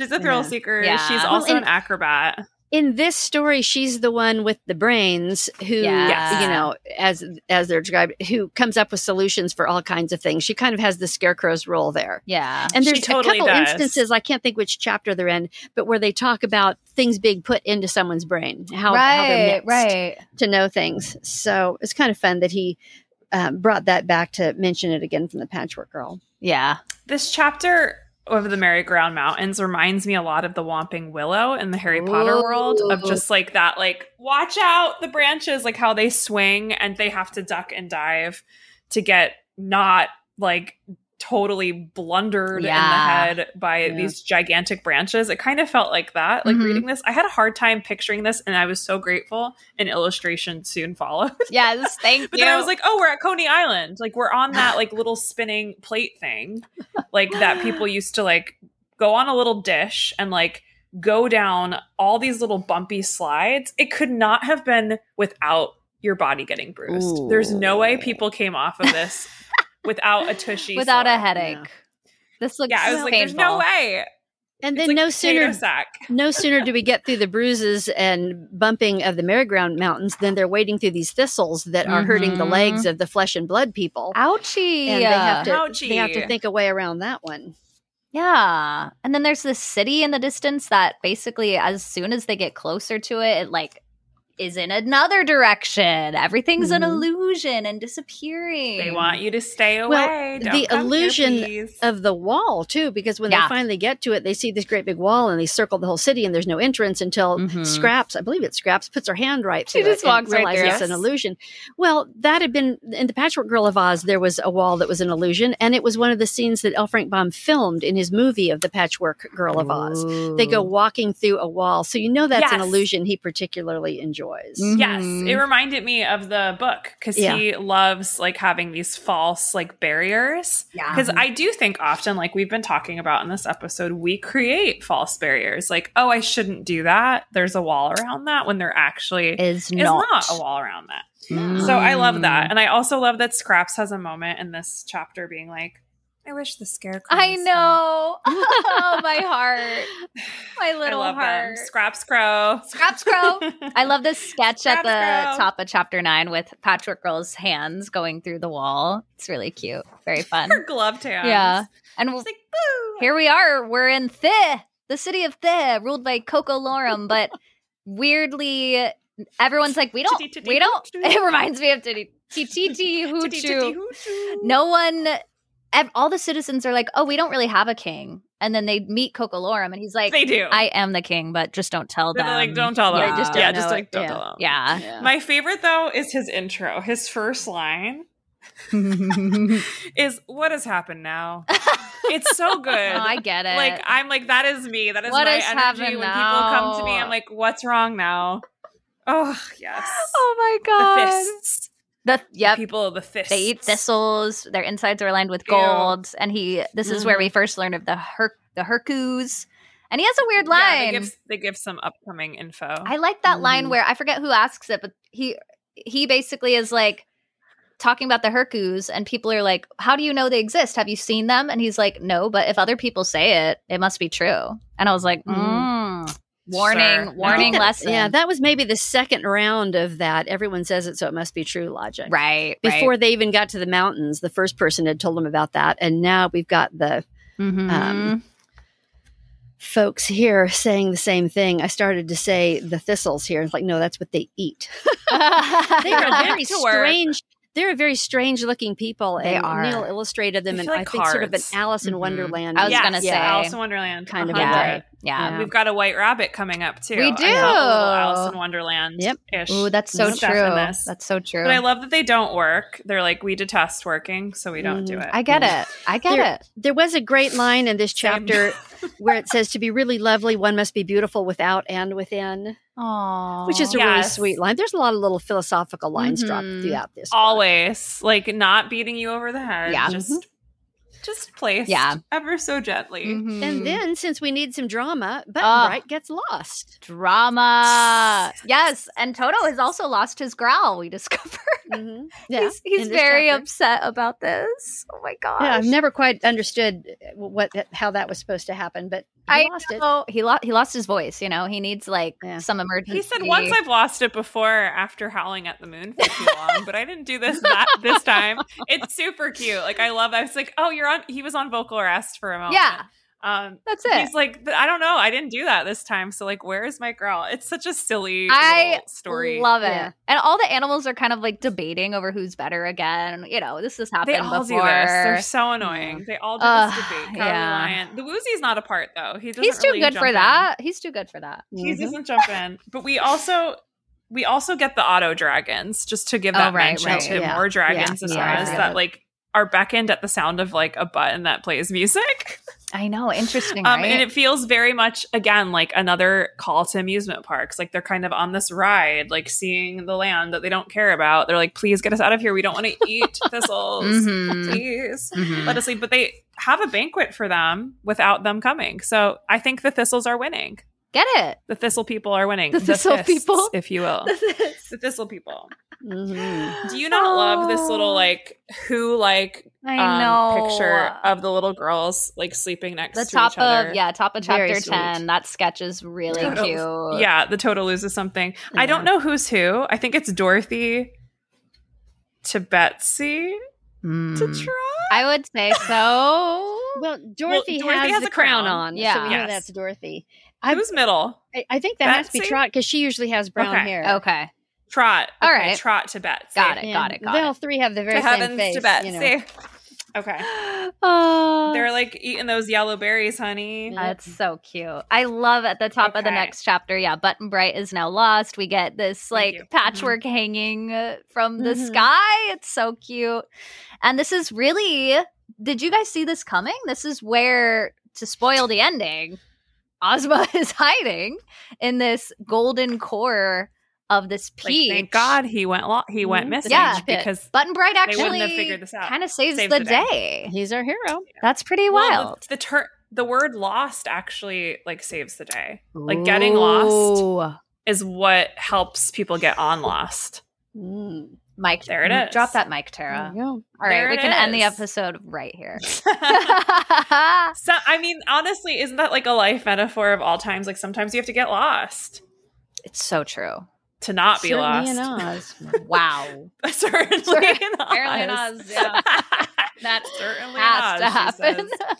S1: she's a thrill
S3: Yeah.
S1: seeker.
S2: Yeah.
S1: She's
S2: Well,
S1: also
S3: and-
S1: an acrobat.
S3: In this story she's the one with the brains who
S2: Yeah.
S3: you know as as they're described who comes up with solutions for all kinds of things she kind of has the scarecrow's role there
S2: yeah.
S3: and
S1: She
S3: there's
S1: totally
S3: a couple
S1: does.
S3: instances i can't think which chapter they're in but where they talk about things being put into someone's brain how, how they're
S2: right,
S3: mixed
S2: right.
S3: to know things so it's kind of fun that he um, brought that back to mention it again from the patchwork girl
S2: Yeah.
S1: This chapter of the Merry-Go-Round Mountains reminds me a lot of the Whomping Willow in the Harry Potter world of just like that, like watch out the branches, like how they swing and they have to duck and dive to get not like totally blundered
S2: Yeah.
S1: in the head by
S3: Yeah.
S1: these gigantic branches. It kind of felt like that. Like
S2: Mhm.
S1: reading this, I had a hard time picturing this, and I was so grateful. An illustration soon followed. [LAUGHS]
S2: Yes, thank
S1: But
S2: you.
S1: then I was like, oh, we're at Coney Island. Like we're on that like little spinning plate thing. Like that people [LAUGHS] used to like go on a little dish and like go down all these little bumpy slides. It could not have been without your body getting bruised. There's no way people came off of this [LAUGHS] without a tushy.
S2: without a
S1: sore.
S2: headache. This looks
S1: Yeah, I was like, there's no way.
S3: and
S1: It's
S3: then
S1: like
S3: no sooner
S1: sack.
S3: no sooner do we get through the bruises and bumping of the merry-go-round mountains than they're wading through these thistles that are hurting the legs mm-hmm. of the flesh and blood people
S2: Ouchie.
S3: and they have to
S1: Ouchie.
S3: they have to think a way around that one
S2: Yeah. And then there's this city in the distance that basically, as soon as they get closer to it, it like is in another direction. Everything's an
S3: Mhm.
S2: illusion and disappearing.
S1: They want you to stay
S3: Well,
S1: away. Don't
S3: the
S1: here,
S3: illusion
S1: please.
S3: of the wall too because when
S2: Yeah.
S3: they finally get to it they see this great big wall and they circle the whole city and there's no entrance until
S2: Mhm.
S3: scraps i believe it's scraps puts her hand right
S2: She
S3: through
S2: just
S3: it and
S2: walks right
S3: realizes it's an illusion well that had been in the patchwork girl of oz there was a wall that was an illusion and it was one of the scenes that l frank baum filmed in his movie of the patchwork girl of oz they go walking through a wall so you know that's an illusion he particularly enjoys
S1: Yes,
S2: Mhm.
S1: it reminded me of the book because
S3: Yeah.
S1: he loves like having these false like barriers.
S2: Yeah.
S1: Because I do think often, like we've been talking about in this episode, we create false barriers. Like, oh, I shouldn't do that. There's a wall around that when there actually is
S2: is not.
S1: not a wall around that.
S2: Mm.
S1: So I love that, and I also love that Scraps has a moment in this chapter being like, "I wish the scarecrow."
S2: I know. [LAUGHS] oh, my heart. [LAUGHS] My
S1: I
S2: little
S1: love
S2: heart.
S1: them. Scraps Crow.
S2: Scraps Crow. [LAUGHS] I love this sketch at the
S1: Crow.
S2: top of chapter nine with Patchwork Girl's hands going through the wall. It's really cute. Very fun.
S1: Her gloved hands.
S2: Yeah. And
S1: It's like, boo.
S2: here we are. We're in the the city of Thi, ruled by Coco Lorum, but weirdly, everyone's like, we don't, we don't. It reminds me of Titi Titi Hoochoo. No one, all the citizens are like, oh, we don't really have a king. And then they meet Coco Lorum, and he's like,
S1: "They do.
S2: I am the king, but just don't tell them.
S1: Like, don't tell them.
S2: Yeah,
S1: just, yeah, just like don't
S2: yeah.
S1: tell them.
S2: Yeah.
S3: Yeah.
S1: My favorite though is his intro. His first line [LAUGHS] is "What has happened now." [LAUGHS] it's so good.
S2: Oh, I get it.
S1: Like I'm like that is me. That is
S2: What
S1: my
S2: has
S1: energy
S2: happened
S1: when people come to me. I'm like, "What's wrong now?" Oh yes,
S2: oh my
S1: the
S2: god.
S1: fists.
S2: The yep.
S1: People, the fists.
S2: They eat thistles. Their insides are lined with
S1: Ew. Mm-hmm.
S2: gold. And he. This is where we first learn of the Her the Herkus. And he has a weird
S1: Yeah,
S2: line.
S1: they give they give some upcoming info.
S2: I like that line
S3: Mhm.
S2: where I forget who asks it, but he he basically is like talking about the Herkus, and people are like, "How do you know they exist? Have you seen them?" And he's like, "No, but if other people say it, it must be true." And I was like,
S3: Mhm.
S2: mm, "Warning,
S1: Sure.
S2: warning
S3: that-
S2: lesson."
S3: Yeah, that was maybe the second round of that. Everyone says it, so it must be true logic.
S2: right
S3: Before
S2: right.
S3: they even got to the mountains, the first person had told them about that, and now we've got the
S2: Mhm.
S3: um, folks here saying the same thing. I started to say the thistles here. It's like, no, that's what they eat. [LAUGHS] They are very strange. They're a very strange looking people.
S2: They
S3: and
S2: are.
S3: Neill illustrated them
S1: and
S3: in,
S1: feel
S3: I
S1: like
S3: think, sort of an. Alice in
S2: Mhm.
S3: Wonderland.
S2: I was
S1: Yes,
S2: gonna say-
S1: Alice in Wonderland,
S3: Kind of
S1: Uh-huh.
S2: Yeah, yeah.
S3: Yeah.
S1: We've got a White Rabbit coming up too.
S2: We
S1: I felt little
S2: do.
S1: Alice in Wonderland.
S3: Yep.
S1: Ish.
S2: Ooh, that's so true. That's so true.
S1: But I love that they don't work. They're like, we detest working, so we don't do
S3: Mhm.
S1: it.
S2: I get it. I get
S3: There-
S2: it.
S3: There was a great line in this chapter [LAUGHS] where it says, To be really lovely, one must be beautiful without and within,
S2: Aww.
S3: which is a really sweet line. There's a lot of little philosophical lines dropped
S2: Mhm.
S3: throughout this. book.
S1: Always like not beating you over the head.
S2: Yeah.
S1: Just, just placed.
S2: Yeah.
S1: Ever so gently.
S2: Mhm.
S3: And then, since we need some drama, Button
S2: Ah.
S3: Bright gets lost.
S2: drama. [LAUGHS] Yes, and Toto has also lost his growl. We [LAUGHS] discovered
S3: Mhm. Yeah,
S2: he's, he's very
S3: chapter.
S2: upset about this. Oh my gosh!
S3: Yeah, I've never quite understood what how that was supposed to happen, but he
S2: I
S3: lost it.
S2: know he lost he lost his voice. You know, he needs like
S3: Yeah.
S2: some emergency.
S1: He said once I've lost it before after howling at the moon for too long, but I didn't do this that this time. It's super cute. Like I love. I was like, oh, you're on. He was on vocal arrest for a moment.
S2: Yeah.
S1: Um,
S2: That's it.
S1: he's like, I don't know. I didn't do that this time. So like, where is my girl? It's such a silly
S2: I
S1: little story.
S2: Love it.
S3: Yeah.
S2: And all the animals are kind of like debating over who's better again. You know, this has happened
S1: They all
S2: before.
S1: do this. They're so annoying. They all do
S2: Ugh,
S1: this debate. Cowardly
S2: yeah.
S1: Lion. The Woozy's not a part though. He doesn't
S2: He's too
S1: really
S2: good
S1: jump
S2: for
S1: in.
S2: that. He's too good for that.
S1: He
S3: Mhm.
S1: doesn't jump in. But we also we also get the auto dragons just to give
S2: Oh,
S1: that
S2: right,
S1: mention
S2: right.
S1: to
S3: Yeah.
S1: more dragons
S3: Yeah.
S1: as
S2: Yeah.
S1: well as
S3: Yeah.
S1: that like are beckoned at the sound of like a button that plays music. [LAUGHS]
S2: I know. Interesting,
S1: Um,
S2: right?
S1: and it feels very much again like another call to amusement parks. Like they're kind of on this ride, like seeing the land that they don't care about. They're like, please get us out of here. We don't want to eat [LAUGHS] thistles.
S2: Mhm.
S1: Please
S2: Mhm.
S1: let us leave. But they have a banquet for them without them coming. So I think the thistles are winning.
S2: Get it.
S1: The thistle people are winning.
S2: The thistle
S1: fists,
S2: people?
S1: if you will. [LAUGHS]
S2: I
S1: the thistle people.
S3: Mhm.
S1: Do you not love this little
S2: Oh.
S1: like who like um,
S2: know.
S1: picture of the little girls like sleeping next
S2: the
S1: to
S2: top
S1: each other?
S2: of yeah, top of
S3: Very
S2: chapter
S3: sweet.
S2: ten. That sketch is really
S1: Toto-
S2: cute.
S1: Yeah, the Toto loses something. I don't know who's who. I think it's Dorothy to Betsy
S2: Mm.
S1: to try.
S2: I would say so.
S3: Well, Dorothy,
S1: Dorothy
S3: has,
S1: has
S3: the
S1: a
S3: crown,
S1: crown.
S3: on, so
S2: Yeah.
S3: we know that's Dorothy. I,
S1: Who's middle?
S3: I, I think that has to be Trot because she usually has brown
S1: Okay.
S3: hair.
S2: okay,
S1: Trot.
S2: All
S1: Okay,
S2: right.
S1: Trot to Betsy.
S2: got it,
S3: Yeah.
S2: got it, got
S3: they all three have the very
S1: To
S3: same
S1: heavens
S3: face.
S1: to Betsy.
S3: You know.
S1: Okay.
S2: Oh, [GASPS]
S1: They're like eating those yellow berries, honey.
S2: That's so cute. I love at the top of the next chapter. Yeah, Button Bright is now lost. We get this like
S1: you. Mm-hmm.
S2: patchwork hanging uh, from the
S3: Mhm.
S2: sky. It's so cute. And this is really Did you guys see this coming? This is where to spoil the ending, Ozma [LAUGHS] is hiding in this golden core of this
S1: Like,
S2: peach.
S1: thank God he went lo- he went
S3: Mhm.
S1: missing
S2: Yeah.
S1: because
S2: Button Bright
S1: They wouldn't have
S2: actually
S1: figured this out.
S2: kind of saves,
S1: Saves
S2: the,
S1: the
S2: day.
S1: day.
S3: He's our hero.
S2: That's pretty
S1: Well,
S2: wild.
S1: the, the ter- the word lost actually like saves the day. Like getting lost is what helps people get on lost.
S3: Mm.
S2: Mike,
S1: There it is.
S2: Drop that mic, Tara.
S3: There you.
S2: All right,
S1: There
S2: we
S1: it
S2: can end the episode right here. [LAUGHS] [LAUGHS]
S1: so I mean, honestly, isn't that like a life metaphor of all times? Like sometimes you have to get lost
S2: it's so true.
S1: to not be
S3: Certainly
S1: lost. [LAUGHS]
S3: in Oz.
S2: Wow.
S1: Certainly
S2: Cer-
S1: in
S2: apparently in
S1: Oz.
S2: Oz, yeah.
S1: that certainly in
S2: Has
S1: Oz,
S2: to
S1: she
S2: happen.
S1: says.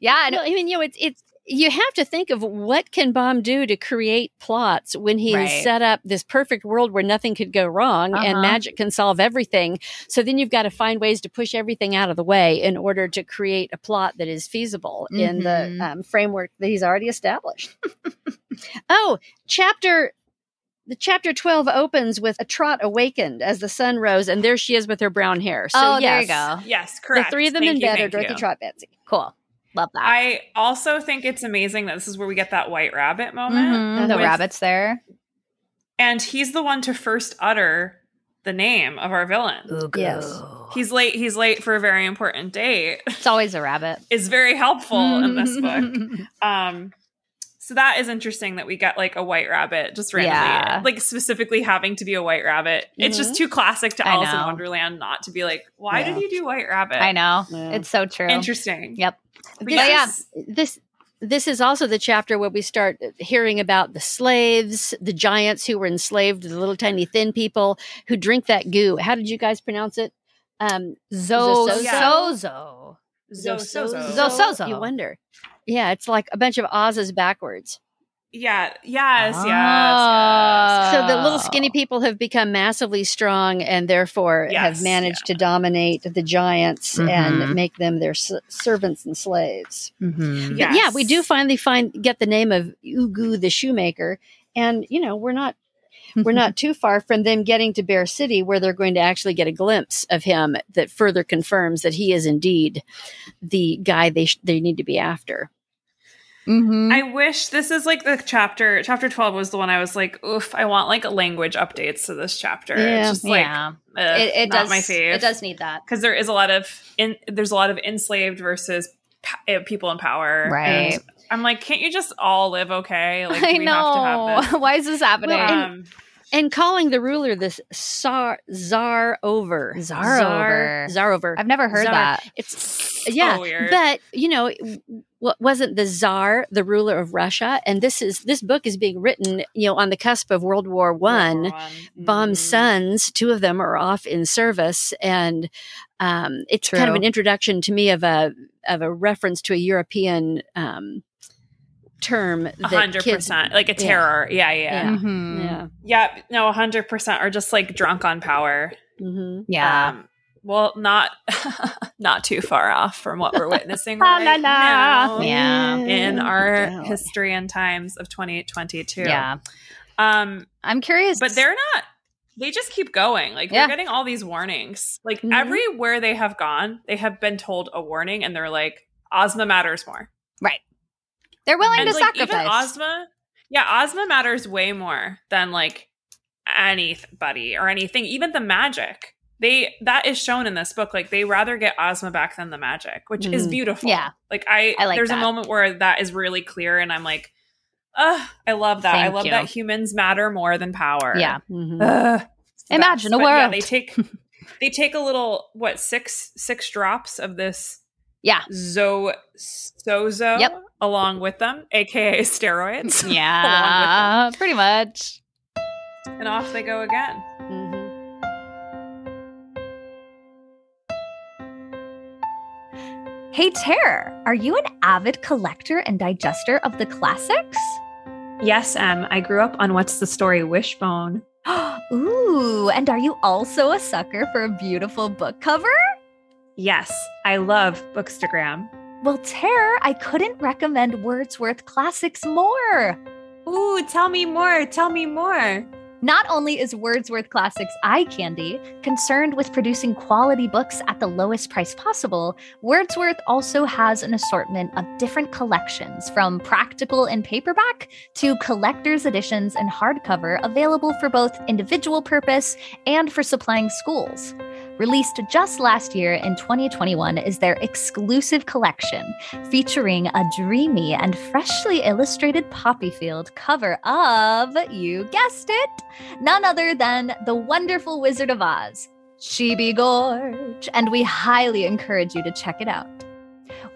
S2: yeah, and
S3: no, I mean, you know, it's it's you have to think of what can Baum do to create plots when he right. has set up this perfect world where nothing could go wrong uh-huh. and magic can solve everything. So then you've got to find ways to push everything out of the way in order to create a plot that is feasible mm-hmm. in the mm-hmm. um, framework that he's already established. [LAUGHS] oh, chapter the chapter 12 opens with a trot awakened as the sun rose and there she is with her brown hair so
S2: oh,
S3: yes,
S2: there you go
S1: yes correct
S3: the three of them thank in bed are dorothy trot betsy
S2: cool Love that.
S1: I also think it's amazing that this is where we get that white rabbit moment.
S2: Mm-hmm. The with, rabbit's there.
S1: And he's the one to first utter the name of our villain.
S2: Ugu. Yes.
S1: He's late. He's late for a very important date.
S2: It's always a rabbit. [LAUGHS]
S1: is very helpful in this [LAUGHS] book. Um, so that is interesting that we get like a white rabbit just randomly, yeah. like specifically having to be a white rabbit. Mm-hmm. It's just mm-hmm. too classic to Alice in Wonderland not to be like, why yeah. did you do white rabbit?
S2: I know. Yeah. It's so true.
S1: Interesting.
S2: Yep.
S3: This, yes. yeah, this this is also the chapter where we start hearing about the slaves, the giants who were enslaved, the little tiny thin people who drink that goo. How did you guys pronounce it?
S2: Um, Zozozo.
S1: Zozozo.
S3: Zozozo. You wonder. Yeah, it's like a bunch of Oz's backwards.
S1: Yeah. Yes. Oh. Yes, yes.
S3: So the little skinny people have become massively strong and therefore yes, have managed yeah. to dominate the giants mm-hmm. and make them their s- servants and slaves.
S2: Mm-hmm.
S3: Yes. Yeah, we do finally find get the name of Ugu the shoemaker, and you know we're not we're not [LAUGHS] too far from them getting to Bear City, where they're going to actually get a glimpse of him that further confirms that he is indeed the guy they sh- they need to be after.
S1: Mm-hmm. I wish this is like the chapter. Chapter twelve was the one I was like, "Oof!" I want like language updates to this chapter. Yeah, it's just like, yeah. Ugh, it, it does. My fave.
S2: It does need that
S1: because there is a lot of in. There's a lot of enslaved versus pa- eh, people in power.
S2: Right.
S1: I'm like, can't you just all live okay? Like,
S2: I know. [LAUGHS] Why is this happening?
S3: Um, and calling the ruler this czar czar over
S2: czar, over
S3: czar over.
S2: I've never heard
S3: czar.
S2: that.
S3: It's yeah, but you know, what wasn't the czar the ruler of Russia? And this is this book is being written, you know, on the cusp of World War One. Baum's mm. sons, two of them are off in service, and um, it's True. kind of an introduction to me of a of a reference to a European. Um, term
S1: hundred percent like a terror. Yeah yeah
S3: yeah, mm-hmm. yeah.
S1: yeah no hundred percent or just like drunk on power.
S2: Mm-hmm. yeah. Um,
S1: well not [LAUGHS] not too far off from what we're witnessing [LAUGHS] right la, la. now
S2: yeah.
S1: in our history and times of 2022
S2: yeah.
S1: Um
S2: i'm curious
S1: but they're not they just keep going. Like yeah. they're getting all these warnings. Like mm-hmm. everywhere they have gone they have been told a warning and they're like ozma matters more.
S2: Right they're willing and, to like, sacrifice.
S1: Even Ozma, yeah, Ozma matters way more than like anybody or anything. Even the magic, they that is shown in this book. Like they rather get Ozma back than the magic, which mm. is beautiful.
S2: Yeah,
S1: like I, I like there's that. a moment where that is really clear, and I'm like, Ugh, I love that. Thank I love you. that humans matter more than power.
S2: Yeah. Mm-hmm. Imagine a world.
S1: Yeah, they take [LAUGHS] they take a little what six six drops of this
S2: yeah.
S1: Zo Sozo
S2: yep.
S1: Along with them, aka steroids. [LAUGHS]
S2: Yeah. pretty much.
S1: And off they go again.
S2: Mm-hmm. Hey, Tara, are you an avid collector and digester of the classics?
S4: Yes, Em. I grew up on What's the Story Wishbone. [GASPS]
S2: Ooh, and are you also a sucker for a beautiful book cover?
S4: Yes, I love Bookstagram.
S2: Well, Tara, I couldn't recommend Wordsworth Classics more.
S4: Ooh, tell me more. Tell me more.
S2: Not only is Wordsworth Classics eye candy, concerned with producing quality books at the lowest price possible, Wordsworth also has an assortment of different collections, from practical and paperback to collector's editions and hardcover, available for both individual purpose and for supplying schools. Released just last year in 2021 is their exclusive collection featuring a dreamy and freshly illustrated poppy field cover of, you guessed it, none other than The Wonderful Wizard of Oz, Chibi Gorge, and we highly encourage you to check it out.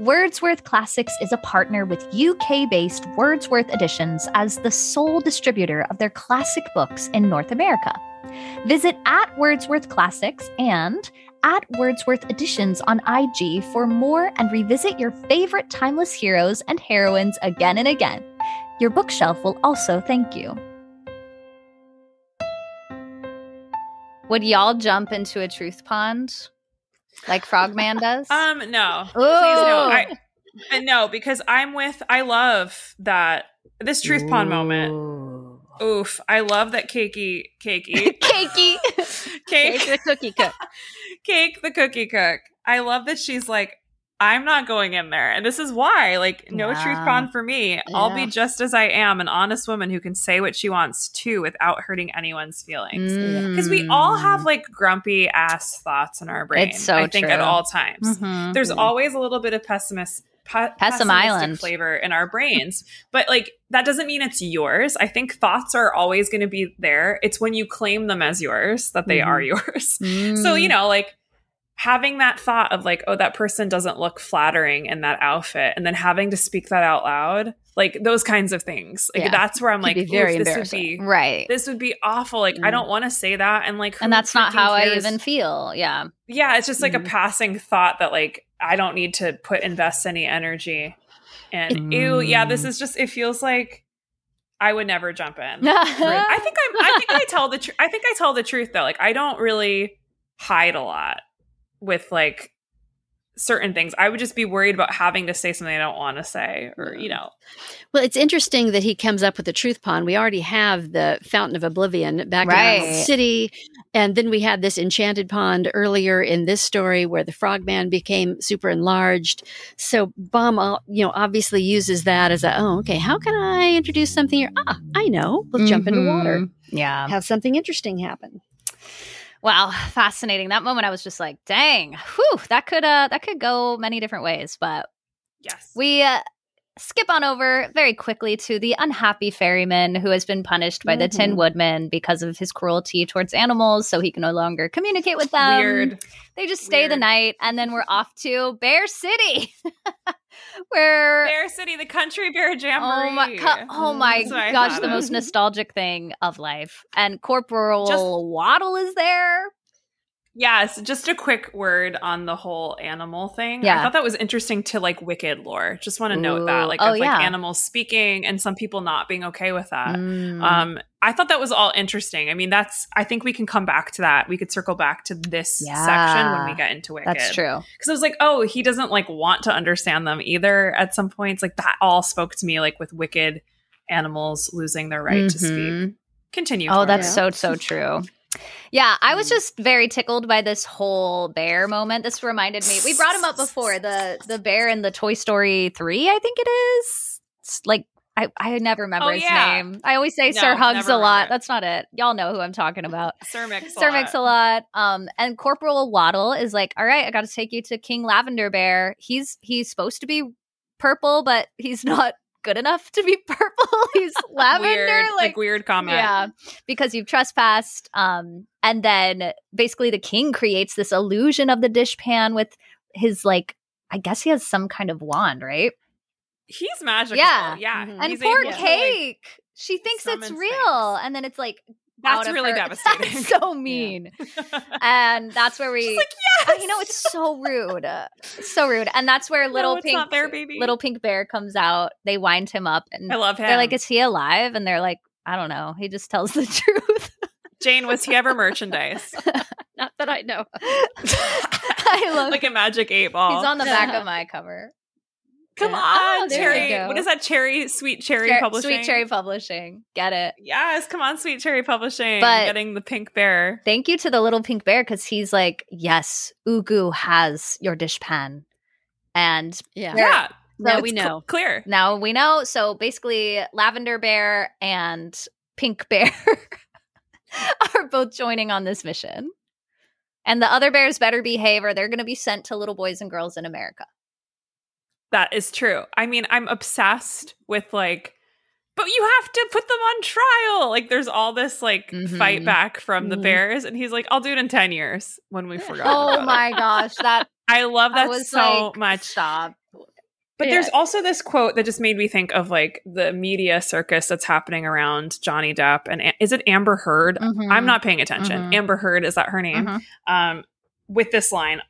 S2: Wordsworth Classics is a partner with UK based Wordsworth Editions as the sole distributor of their classic books in North America. Visit at Wordsworth Classics and at Wordsworth Editions on IG for more and revisit your favorite timeless heroes and heroines again and again. Your bookshelf will also thank you. Would y'all jump into a truth pond like Frogman [LAUGHS] does?
S1: um, no. Ooh. Please no. I, no, because I'm with. I love that this truth Ooh. pond moment. Oof! I love that cakey, cakey, [LAUGHS]
S2: cakey, [LAUGHS]
S3: cake, Cayke the cookie cook, [LAUGHS]
S1: Cayke the cookie cook. I love that she's like, I'm not going in there. And this is why, like, no yeah. truth pond for me. Yeah. I'll be just as I am, an honest woman who can say what she wants to without hurting anyone's feelings. Because mm. we all have like grumpy ass thoughts in our brain.
S2: It's so
S1: I think
S2: true.
S1: at all times. Mm-hmm. There's mm-hmm. always a little bit of pessimist pe-
S2: Pessim Island
S1: flavor in our brains. but like that doesn't mean it's yours. I think thoughts are always going to be there. It's when you claim them as yours that they mm-hmm. are yours. Mm. [LAUGHS] So, you know, like having that thought of like, oh, that person doesn't look flattering in that outfit, and then having to speak that out loud, like those kinds of things. Like yeah. that's where I'm like, very this would be
S2: right.
S1: This would be awful. Like mm. I don't want to say that, and like,
S2: and that's not how cares? I even feel. Yeah,
S1: yeah. It's just like mm. a passing thought that like I don't need to put invest any energy. And mm. ew, yeah, this is just. It feels like I would never jump in. [LAUGHS] I think I'm. I think I tell the truth. I think I tell the truth though. Like I don't really hide a lot with like certain things. I would just be worried about having to say something I don't want to say or, you know.
S3: Well, it's interesting that he comes up with the truth pond. We already have the Fountain of Oblivion back right. in the city. And then we had this enchanted pond earlier in this story where the frogman became super enlarged. So Baum, you know, obviously uses that as a, oh, okay, how can I introduce something here? Ah, I know. Let's mm-hmm. jump into water.
S2: Mm-hmm. Yeah.
S3: Have something interesting happen.
S2: Wow, fascinating. That moment I was just like, dang, whew, that could uh that could go many different ways, but
S1: yes.
S2: We uh, skip on over very quickly to the unhappy ferryman who has been punished by mm-hmm. the Tin mm-hmm. Woodman because of his cruelty towards animals, so he can no longer communicate with them.
S1: Weird.
S2: They just stay Weird. the night, and then we're off to Bear City. [LAUGHS] where
S1: Bear City, the country bear jamboree.
S2: Oh my, oh my gosh, the most nostalgic thing of life. And Corporal Just, Waddle is there.
S1: Yes, just a quick word on the whole animal thing. Yeah. I thought that was interesting to like Wicked lore. Just want to note that, like, oh, of, like animals speaking and some people not being okay with that. Mm. Um, I thought that was all interesting. I mean, that's. I think we can come back to that. We could circle back to this yeah. section when we get into Wicked.
S2: That's true.
S1: Because I was like, oh, he doesn't like want to understand them either. At some points, like that all spoke to me, like with Wicked animals losing their right mm-hmm. to speak. Mm-hmm. Continue.
S2: Oh, that's so so true. Yeah, I was mm. just very tickled by this whole bear moment. This reminded me. We brought him up before the the bear in the Toy Story three. I think it is. It's like I I never remember oh, his yeah. name. I always say no, Sir Hugs a lot. That's not it. Y'all know who I'm talking [LAUGHS] about.
S1: Sir Mix.
S2: Sir Mix a lot. Um, and Corporal Waddle is like, all right, I got to take you to King Lavender Bear. He's he's supposed to be purple, but he's [LAUGHS] not good enough to be [LAUGHS] purple. He's [LAUGHS] lavender.
S1: weird, like, like, weird comment.
S2: Yeah. Because you've trespassed. Um, and then basically the king creates this illusion of the dishpan with his like I guess he has some kind of wand, right?
S1: He's magical. Yeah. Yeah.
S2: Mm-hmm. And poor Cayke. like, she thinks it's real. Things. And then it's like
S1: that's really her. [LAUGHS] devastating.
S2: That's so mean. Yeah. [LAUGHS] and that's where we,
S1: like, yes!
S2: you know, it's so rude, so rude. And that's where little no, pink, there, little pink bear comes out. They wind him up, and
S1: I love him.
S2: They're like, "Is he alive?" And they're like, "I don't know. He just tells the [LAUGHS] truth."
S1: Jane, was he ever merchandise?
S3: Not that I know.
S2: I love
S1: like a magic eight ball.
S2: He's on the back of my cover.
S1: Come on, oh, Cherry. What is that? Cherry, Sweet Cherry Cher- Publishing.
S2: Sweet Cherry Publishing. Get it?
S1: Yes, come on, Sweet Cherry Publishing. But getting the pink bear.
S2: Thank you to the little pink bear because he's like, yes, Ugu has your dishpan, and
S1: yeah, yeah.
S3: now we know. Cl-
S1: clear.
S2: Now we know. So basically, Lavender Bear and Pink Bear [LAUGHS] are both joining on this mission. And the other bears better behave or they're going to be sent to little boys and girls in America.
S1: That is true. I mean, I'm obsessed with like, but you have to put them on trial. Like, there's all this like mm-hmm. fight back from mm-hmm. the Bears, and he's like, "I'll do it in ten years when we forgot."
S2: oh my
S1: it.
S2: gosh, that [LAUGHS]
S1: I love that I so
S2: like,
S1: much.
S2: Stop.
S1: But yeah. there's also this quote that just made me think of like the media circus that's happening around Johnny Depp and is it Amber Heard? Mm-hmm. I'm not paying attention. Mm-hmm. Amber Heard is that her name? Mm-hmm. Um, with this line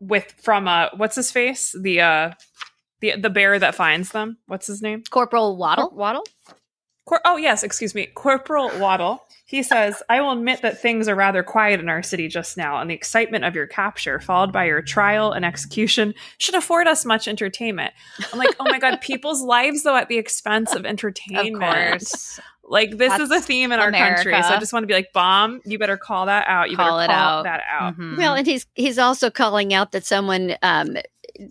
S1: with from uh what's his face the uh the the bear that finds them what's his name
S2: corporal waddle
S3: Cor- waddle
S1: Cor- oh yes excuse me corporal waddle he says i will admit that things are rather quiet in our city just now and the excitement of your capture followed by your trial and execution should afford us much entertainment i'm like oh my god [LAUGHS] people's lives though at the expense of entertainment
S2: of course
S1: like this That's is a theme in America. our country. So I just want to be like, Baum, you better call that out. You call better call out. that out.
S3: Mm-hmm. Well, and he's he's also calling out that someone um,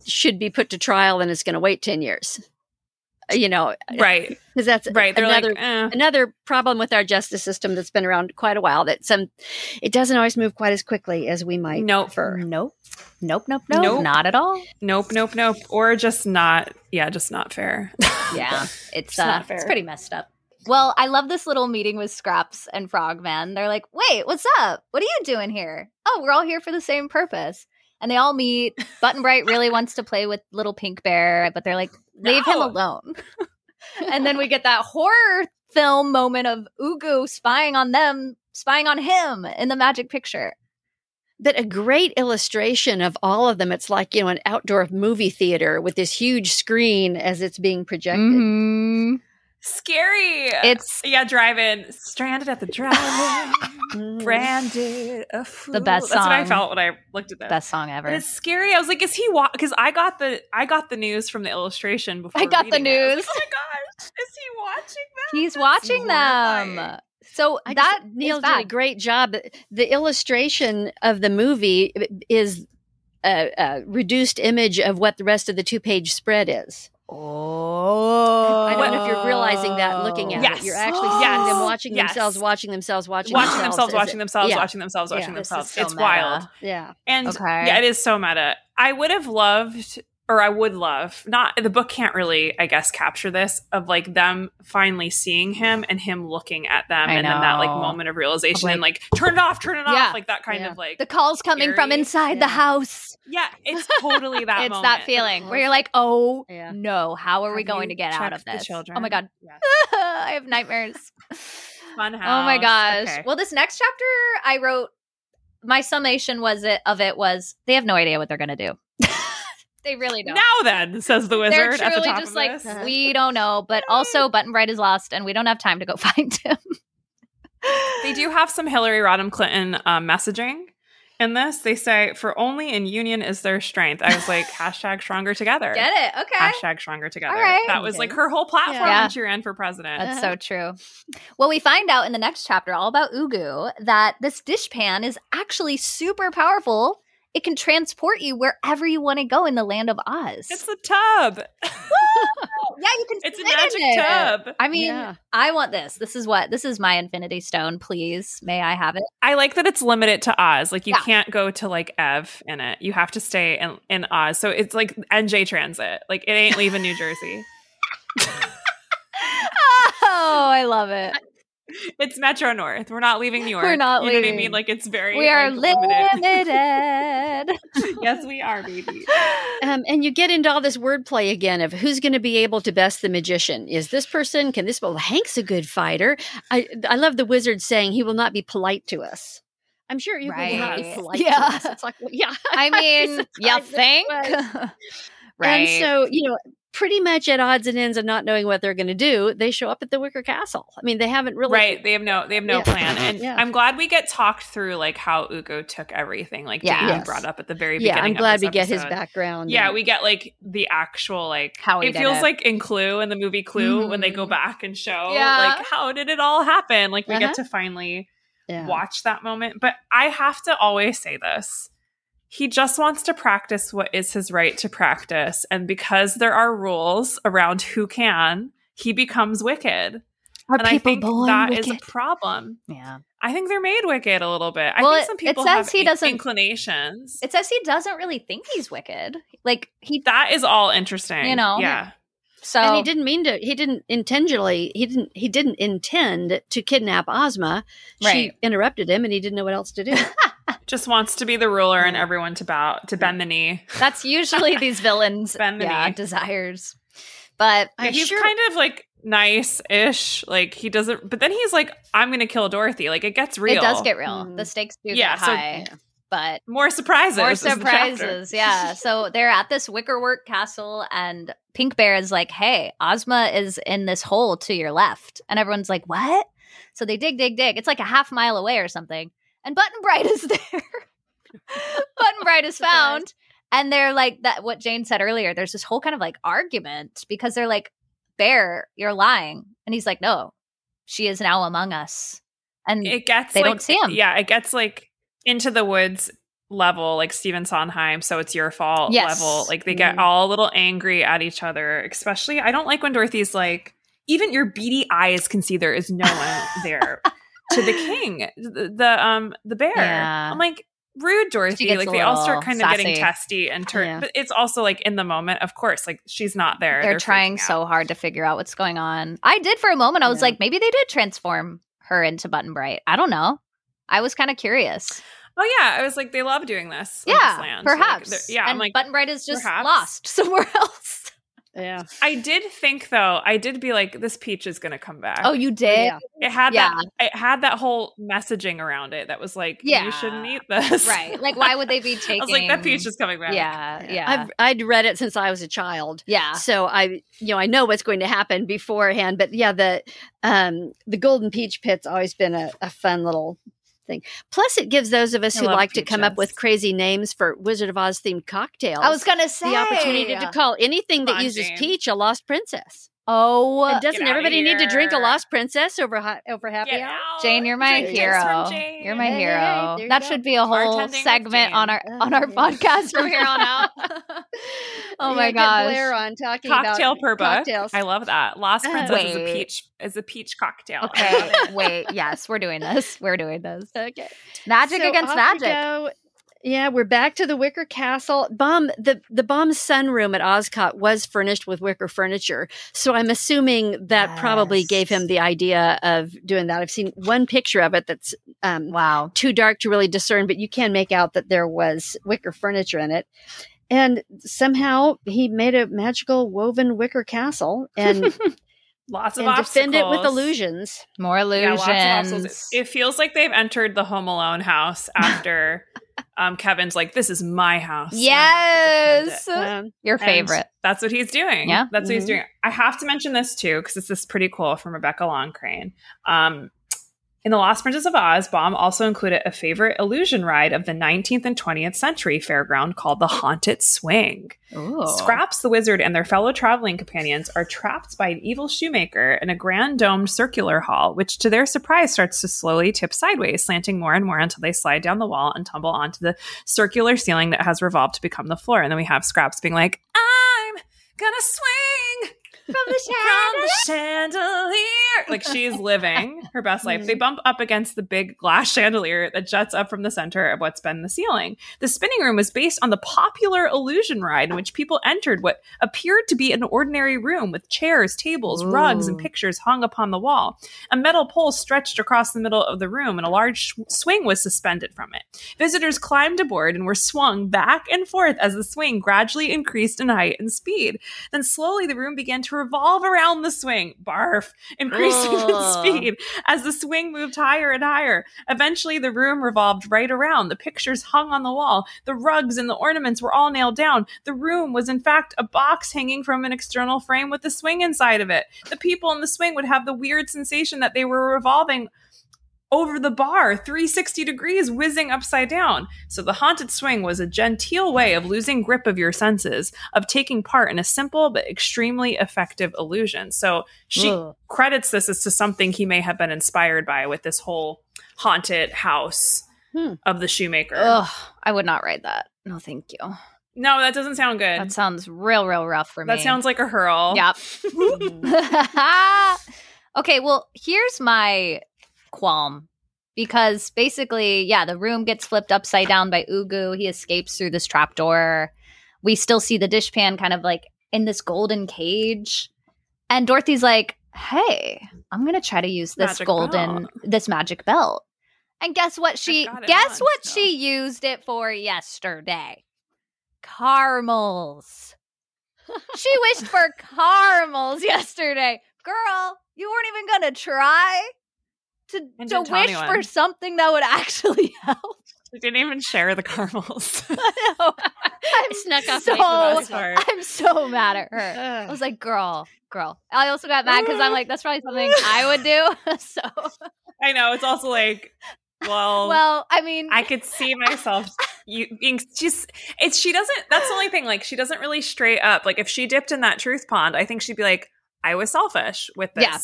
S3: should be put to trial and is going to wait 10 years. You know,
S1: right? [LAUGHS]
S3: Because that's
S1: right.
S3: They're another
S1: like, eh.
S3: another problem with our justice system that's been around quite a while. That some it doesn't always move quite as quickly as we might
S1: nope.
S3: prefer.
S2: Nope. Nope. Nope. Nope. Nope. Not at all.
S1: Nope. Nope. Nope. Or just not. Yeah, just not fair. [LAUGHS]
S2: yeah, it's uh, not fair. It's pretty messed up. Well, I love this little meeting with Scraps and Frogman. They're like, wait, what's up? What are you doing here? Oh, we're all here for the same purpose. And they all meet. Button Bright really wants to play with little Pink Bear, but they're like, leave no. him alone. [LAUGHS] and then we get that horror film moment of Ugu spying on them, spying on him in the magic picture.
S3: But a great illustration of all of them. It's like, you know, an outdoor movie theater with this huge screen as it's being projected.
S2: Mm-hmm.
S1: Scary.
S2: It's
S1: yeah, driving stranded at the drive-in, [LAUGHS] branded a fool.
S2: The best
S1: song.
S2: That's
S1: what I felt when I looked at that.
S2: Best song ever.
S1: And it's scary. I was like, is he? Because wa- I got the I got the news from the illustration before.
S2: I got the news.
S1: Like, oh my gosh, is he watching them?
S2: He's watching them. So
S3: I
S2: that
S3: just, Neill did a great job. The illustration of the movie is a, a reduced image of what the rest of the two page spread is.
S2: Oh,
S3: I don't know if you're realizing that looking at
S1: yes.
S3: it. You're actually seeing
S1: yes.
S3: them watching
S1: yes.
S3: themselves, watching themselves, watching,
S1: watching
S3: themselves,
S1: themselves, watching themselves, yeah. watching themselves, watching yeah. themselves. So it's
S2: meta.
S1: wild.
S3: Yeah,
S1: and
S2: okay.
S1: yeah, it is so meta. I would have loved or I would love not the book can't really I guess capture this of like them finally seeing him and him looking at them
S2: I
S1: and
S2: know.
S1: then that like moment of realization
S2: like,
S1: and like turn it off turn it
S2: yeah,
S1: off like that kind
S3: yeah.
S1: of like
S2: the calls coming
S1: scary.
S2: from inside
S3: yeah.
S2: the house
S1: yeah it's totally [LAUGHS] that
S2: it's
S1: moment.
S2: that feeling where you're like oh
S3: Yeah.
S2: no how are we going to get out
S1: checked
S2: of
S1: the
S2: this
S1: children?
S2: oh my god
S1: Yes. [LAUGHS]
S2: I have nightmares
S1: fun house
S2: oh my gosh
S1: Okay.
S2: well this next chapter I wrote my summation was it of it was they have no idea what they're gonna do they really don't
S1: now then says the wizard
S2: they're
S1: at the
S2: truly
S1: top
S2: just
S1: of
S2: like
S1: this.
S2: we don't know but also button bright is lost and we don't have time to go [LAUGHS] find him
S1: they do have some Hillary Rodham Clinton um, messaging in this. They say, "For only in union is there strength." I was like, [LAUGHS] hashtag stronger together.
S2: get it okay
S1: Hashtag stronger together.
S2: All right.
S1: That was
S3: Okay.
S1: like her whole platform
S2: Yeah.
S1: when she ran for president.
S2: That's so [LAUGHS] true. Well, we find out in the next chapter all about Ugu that this dishpan is actually super powerful. It can transport you wherever you want to go in the land of Oz.
S1: it's a tub. [LAUGHS]
S2: yeah, you can.
S1: It's a
S2: sit in
S1: magic
S2: it.
S1: tub.
S2: I mean,
S3: Yeah.
S2: I want this. This is what this is my Infinity Stone. Please, may I have it?
S1: I like that it's limited to Oz. Like you
S2: Yeah.
S1: can't go to like Ev in it. You have to stay in, in Oz. So it's like NJ Transit. Like it ain't leaving New Jersey. [LAUGHS]
S2: Oh, I love it.
S1: It's Metro North. We're not leaving New York.
S2: We're not
S1: You know what I mean? Like it's very.
S2: We are
S1: like, limited.
S2: limited. [LAUGHS] [LAUGHS]
S1: yes, we are, baby.
S3: Um, and you get into all this wordplay again of who's going to be able to best the magician. Is this person? Can this? Well, Hank's a good fighter. I I love the wizard saying he will not be polite to us. I'm sure you will not be polite
S2: Yeah.
S3: to us. It's like, well, yeah.
S2: I [LAUGHS] mean, you
S3: surprised
S2: think? right.
S3: And so, you know, pretty much at odds and ends of not knowing what they're going to do, they show up at the Wicker Castle. I mean, they haven't really
S1: right. They have no. They have no
S3: Yeah.
S1: plan. And
S3: Yeah.
S1: I'm glad we get talked through like how Ugu took everything. Like
S2: Yeah.
S3: Yes.
S1: brought up at the very beginning. Yeah.
S3: I'm glad we
S1: this
S3: get his background.
S1: Yeah, we get like the actual like
S2: How
S1: it feels
S2: it.
S1: like in Clue in the movie Clue when they go
S3: Mhm.
S1: back and show
S2: Yeah.
S1: like how did it all happen? Like we
S3: Uh-huh.
S1: get to finally watch that moment. But I have to always say this. He just wants to practice what is his right to practice. And because there are rules around who can, he becomes wicked.
S2: Are
S1: and I think
S2: born
S1: that is
S2: wicked?
S1: a problem.
S2: yeah.
S1: I think they're made wicked a little bit.
S2: Well,
S1: I
S2: it-
S1: think some
S2: it
S1: people
S2: says
S1: have
S2: he doesn't-
S1: inclinations.
S2: It says he doesn't really think he's wicked. Like he
S1: that is all interesting.
S2: You know?
S1: Yeah.
S2: so
S3: and he didn't mean to he didn't intentionally he didn't he didn't intend to kidnap ozma she interrupted him and he didn't know what else to do [LAUGHS]
S1: Just wants to be the ruler and everyone to bow to bend the knee.
S2: that's usually [LAUGHS] these villains
S1: Bend the
S2: yeah,
S1: knee.
S2: desires. But
S1: Yeah, he's kind of like nice-ish. Like he doesn't but then he's like, I'm gonna kill Dorothy. Like it gets real.
S2: it does get real.
S3: Mm.
S2: The stakes do
S1: Yeah,
S2: get
S1: so-
S2: high.
S3: yeah.
S2: but
S1: more surprises.
S2: More surprises, yeah. So [LAUGHS] they're at this wickerwork castle, and Pink Bear is like, "Hey, Ozma is in this hole to your left," and everyone's like, "What?" So they dig, dig, dig. It's like a half mile away or something, and Button Bright is [LAUGHS] there. Button Bright is found. And they're like that what Jane said earlier, there's this whole kind of like argument because they're like, Bear, you're lying. And he's like, No, she is now among us. And
S1: it gets
S2: they
S1: like,
S2: don't see him.
S1: Yeah, it gets like into the woods level, like Stephen Sondheim, so it's your fault yes. level. Like they get mm. all a little angry at each other. Especially I don't like when Dorothy's like, even your beady eyes can see there is no one there. [LAUGHS] to the king, the, the um the bear. Yeah. I'm like, rude Dorothy. Like they all start kind sassy. of getting testy and turn yeah. but it's also like in the moment, of course, like she's not there.
S2: They're, They're trying so hard to figure out what's going on. I did for a moment. I was yeah. like, maybe they did transform her into Button Bright. I don't know. I was kind of curious.
S1: Oh yeah, I was like, they love doing this.
S2: Yeah,
S1: this
S2: perhaps.
S1: Like, yeah,
S2: and
S1: I'm like,
S2: Button Bright is just perhaps. lost [LAUGHS] somewhere else.
S3: Yeah.
S1: I did think though, I did be like, this peach is gonna come back.
S2: Oh, you did?
S1: Yeah. It had yeah. that it had that whole messaging around it that was like, yeah. you shouldn't eat this.
S2: Right. Like why would they be taking [LAUGHS] I
S1: was like, that peach is coming back.
S2: Yeah. Yeah.
S3: I've I'd read it since I was a child.
S2: Yeah.
S3: So I you know, I know what's going to happen beforehand. But yeah, the um the golden peach pit's always been a, a fun little thing. Plus, it gives those of us I who like peaches. to come up with crazy names for Wizard of Oz themed cocktails.
S2: I was going to say
S3: the opportunity to call anything that uses peach a lost princess.
S2: Oh,
S3: and doesn't everybody need to drink a lost princess over ha- over happy
S1: Get
S3: hour?
S2: Jane, you're my
S1: Drink
S2: hero. You're my hero. Hey, that should be a whole segment on our on our [LAUGHS] podcast from here on out. [LAUGHS] [LAUGHS] oh my gosh,
S3: Blair on talking
S1: cocktail
S3: about
S1: per book.
S3: Cocktails.
S1: I love that. Lost Princess is a peach is a peach cocktail.
S2: Okay, wait. Yes, we're doing this. We're doing this.
S3: Okay,
S2: magic
S3: so
S2: against magic.
S3: Yeah, we're back to the wicker castle. Baum the the Baum's sunroom at Ozcot was furnished with wicker furniture, so I'm assuming that yes. probably gave him the idea of doing that. I've seen one picture of it that's um,
S2: wow
S3: too dark to really discern, but you can make out that there was wicker furniture in it. And somehow he made a magical woven wicker castle and [LAUGHS]
S1: Lots of
S3: and
S1: obstacles.
S3: defend it with illusions.
S2: More illusions. Yeah,
S1: it feels like they've entered the Home Alone house [LAUGHS] after um, Kevin's like, "This is my house."
S2: Yes, um, your favorite. And
S1: that's what he's doing.
S2: Yeah,
S1: that's mm-hmm. what he's mm-hmm. doing. I have to mention this too because this is pretty cool from Rebecca Longcrane. Um, in The Lost Princess of Oz, Baum also included a favorite illusion ride of the 19th and 20th century fairground called the Haunted Swing. Ooh. Scraps the wizard and their fellow traveling companions are trapped by an evil shoemaker in a grand domed circular hall, which to their surprise starts to slowly tip sideways, slanting more and more until they slide down the wall and tumble onto the circular ceiling that has revolved to become the floor. And then we have Scraps being like, I'm gonna swing
S2: from the, [LAUGHS] from
S1: the chandelier. Like she's [LAUGHS] living her best life. They mm-hmm. bump up against the big glass chandelier that juts up from the center of what's been the ceiling. The spinning room was based on the popular illusion ride in which people entered what appeared to be an ordinary room with chairs, tables, Ooh. rugs, and pictures hung upon the wall. A metal pole stretched across the middle of the room and a large sh- swing was suspended from it. Visitors climbed aboard and were swung back and forth as the swing gradually increased in height and speed. Then slowly the room began to revolve around the swing, barf, increasing in speed as the swing moved higher and higher. Eventually, the room revolved right around. The pictures hung on the wall. The rugs and the ornaments were all nailed down. The room was, in fact, a box hanging from an external frame with the swing inside of it. The people in the swing would have the weird sensation that they were revolving over the bar 360 degrees whizzing upside down. So the haunted swing was a genteel way of losing grip of your senses, of taking part in a simple but extremely effective illusion. So she Ugh. credits this as to something he may have been inspired by with this whole haunted house hmm. of the shoemaker.
S2: Ugh, I would not write that. No, thank you.
S1: No, that doesn't sound good.
S2: That sounds real, real rough for
S1: me. That sounds like a hurl.
S2: Yep. [LAUGHS] [LAUGHS] okay, well, here's my qualm because basically, yeah, the room gets flipped upside down by Ugu. He escapes through this trapdoor. We still see the dishpan kind of like in this golden cage. And Dorothy's like, hey, I'm going to try to use this magic golden, belt. this magic belt. And guess what she, guess what she used it for yesterday? Caramels. she wished for [LAUGHS] caramels yesterday. Girl, you weren't even going to try? To, to wish for something that would actually [LAUGHS] help.
S1: She didn't even share the caramels. [LAUGHS]
S3: I [LAUGHS] snuck off
S2: so, I'm so mad at her. I was like, girl, girl. I also got mad because I'm like, that's probably something I would do. so
S1: I know it's also like, well,
S2: well, I mean,
S1: I could see myself you being just it's she doesn't. That's the only thing. Like she doesn't really straight up. Like if she dipped in that truth pond, I think she'd be like, I was selfish with this. Yeah.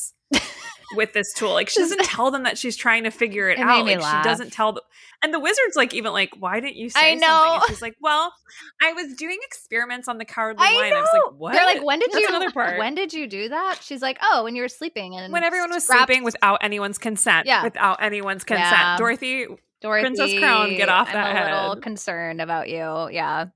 S1: With this tool. Like she doesn't tell them that she's trying to figure it, it out. Like laugh. she doesn't tell them. And the wizard's like even like, why didn't you say I know. something? And she's like, well, I was doing experiments on the cowardly I lion. Know. I was like, what?
S2: They're like, when did That's you? Another part. When did you do that? She's like, oh, when you were sleeping and
S1: when everyone was scrapped. sleeping without anyone's consent. Yeah, without anyone's consent. Yeah. Dorothy, Dorothy, Princess Crown, get off
S2: I'm
S1: that
S2: a
S1: head.
S2: little concerned about you. Yeah.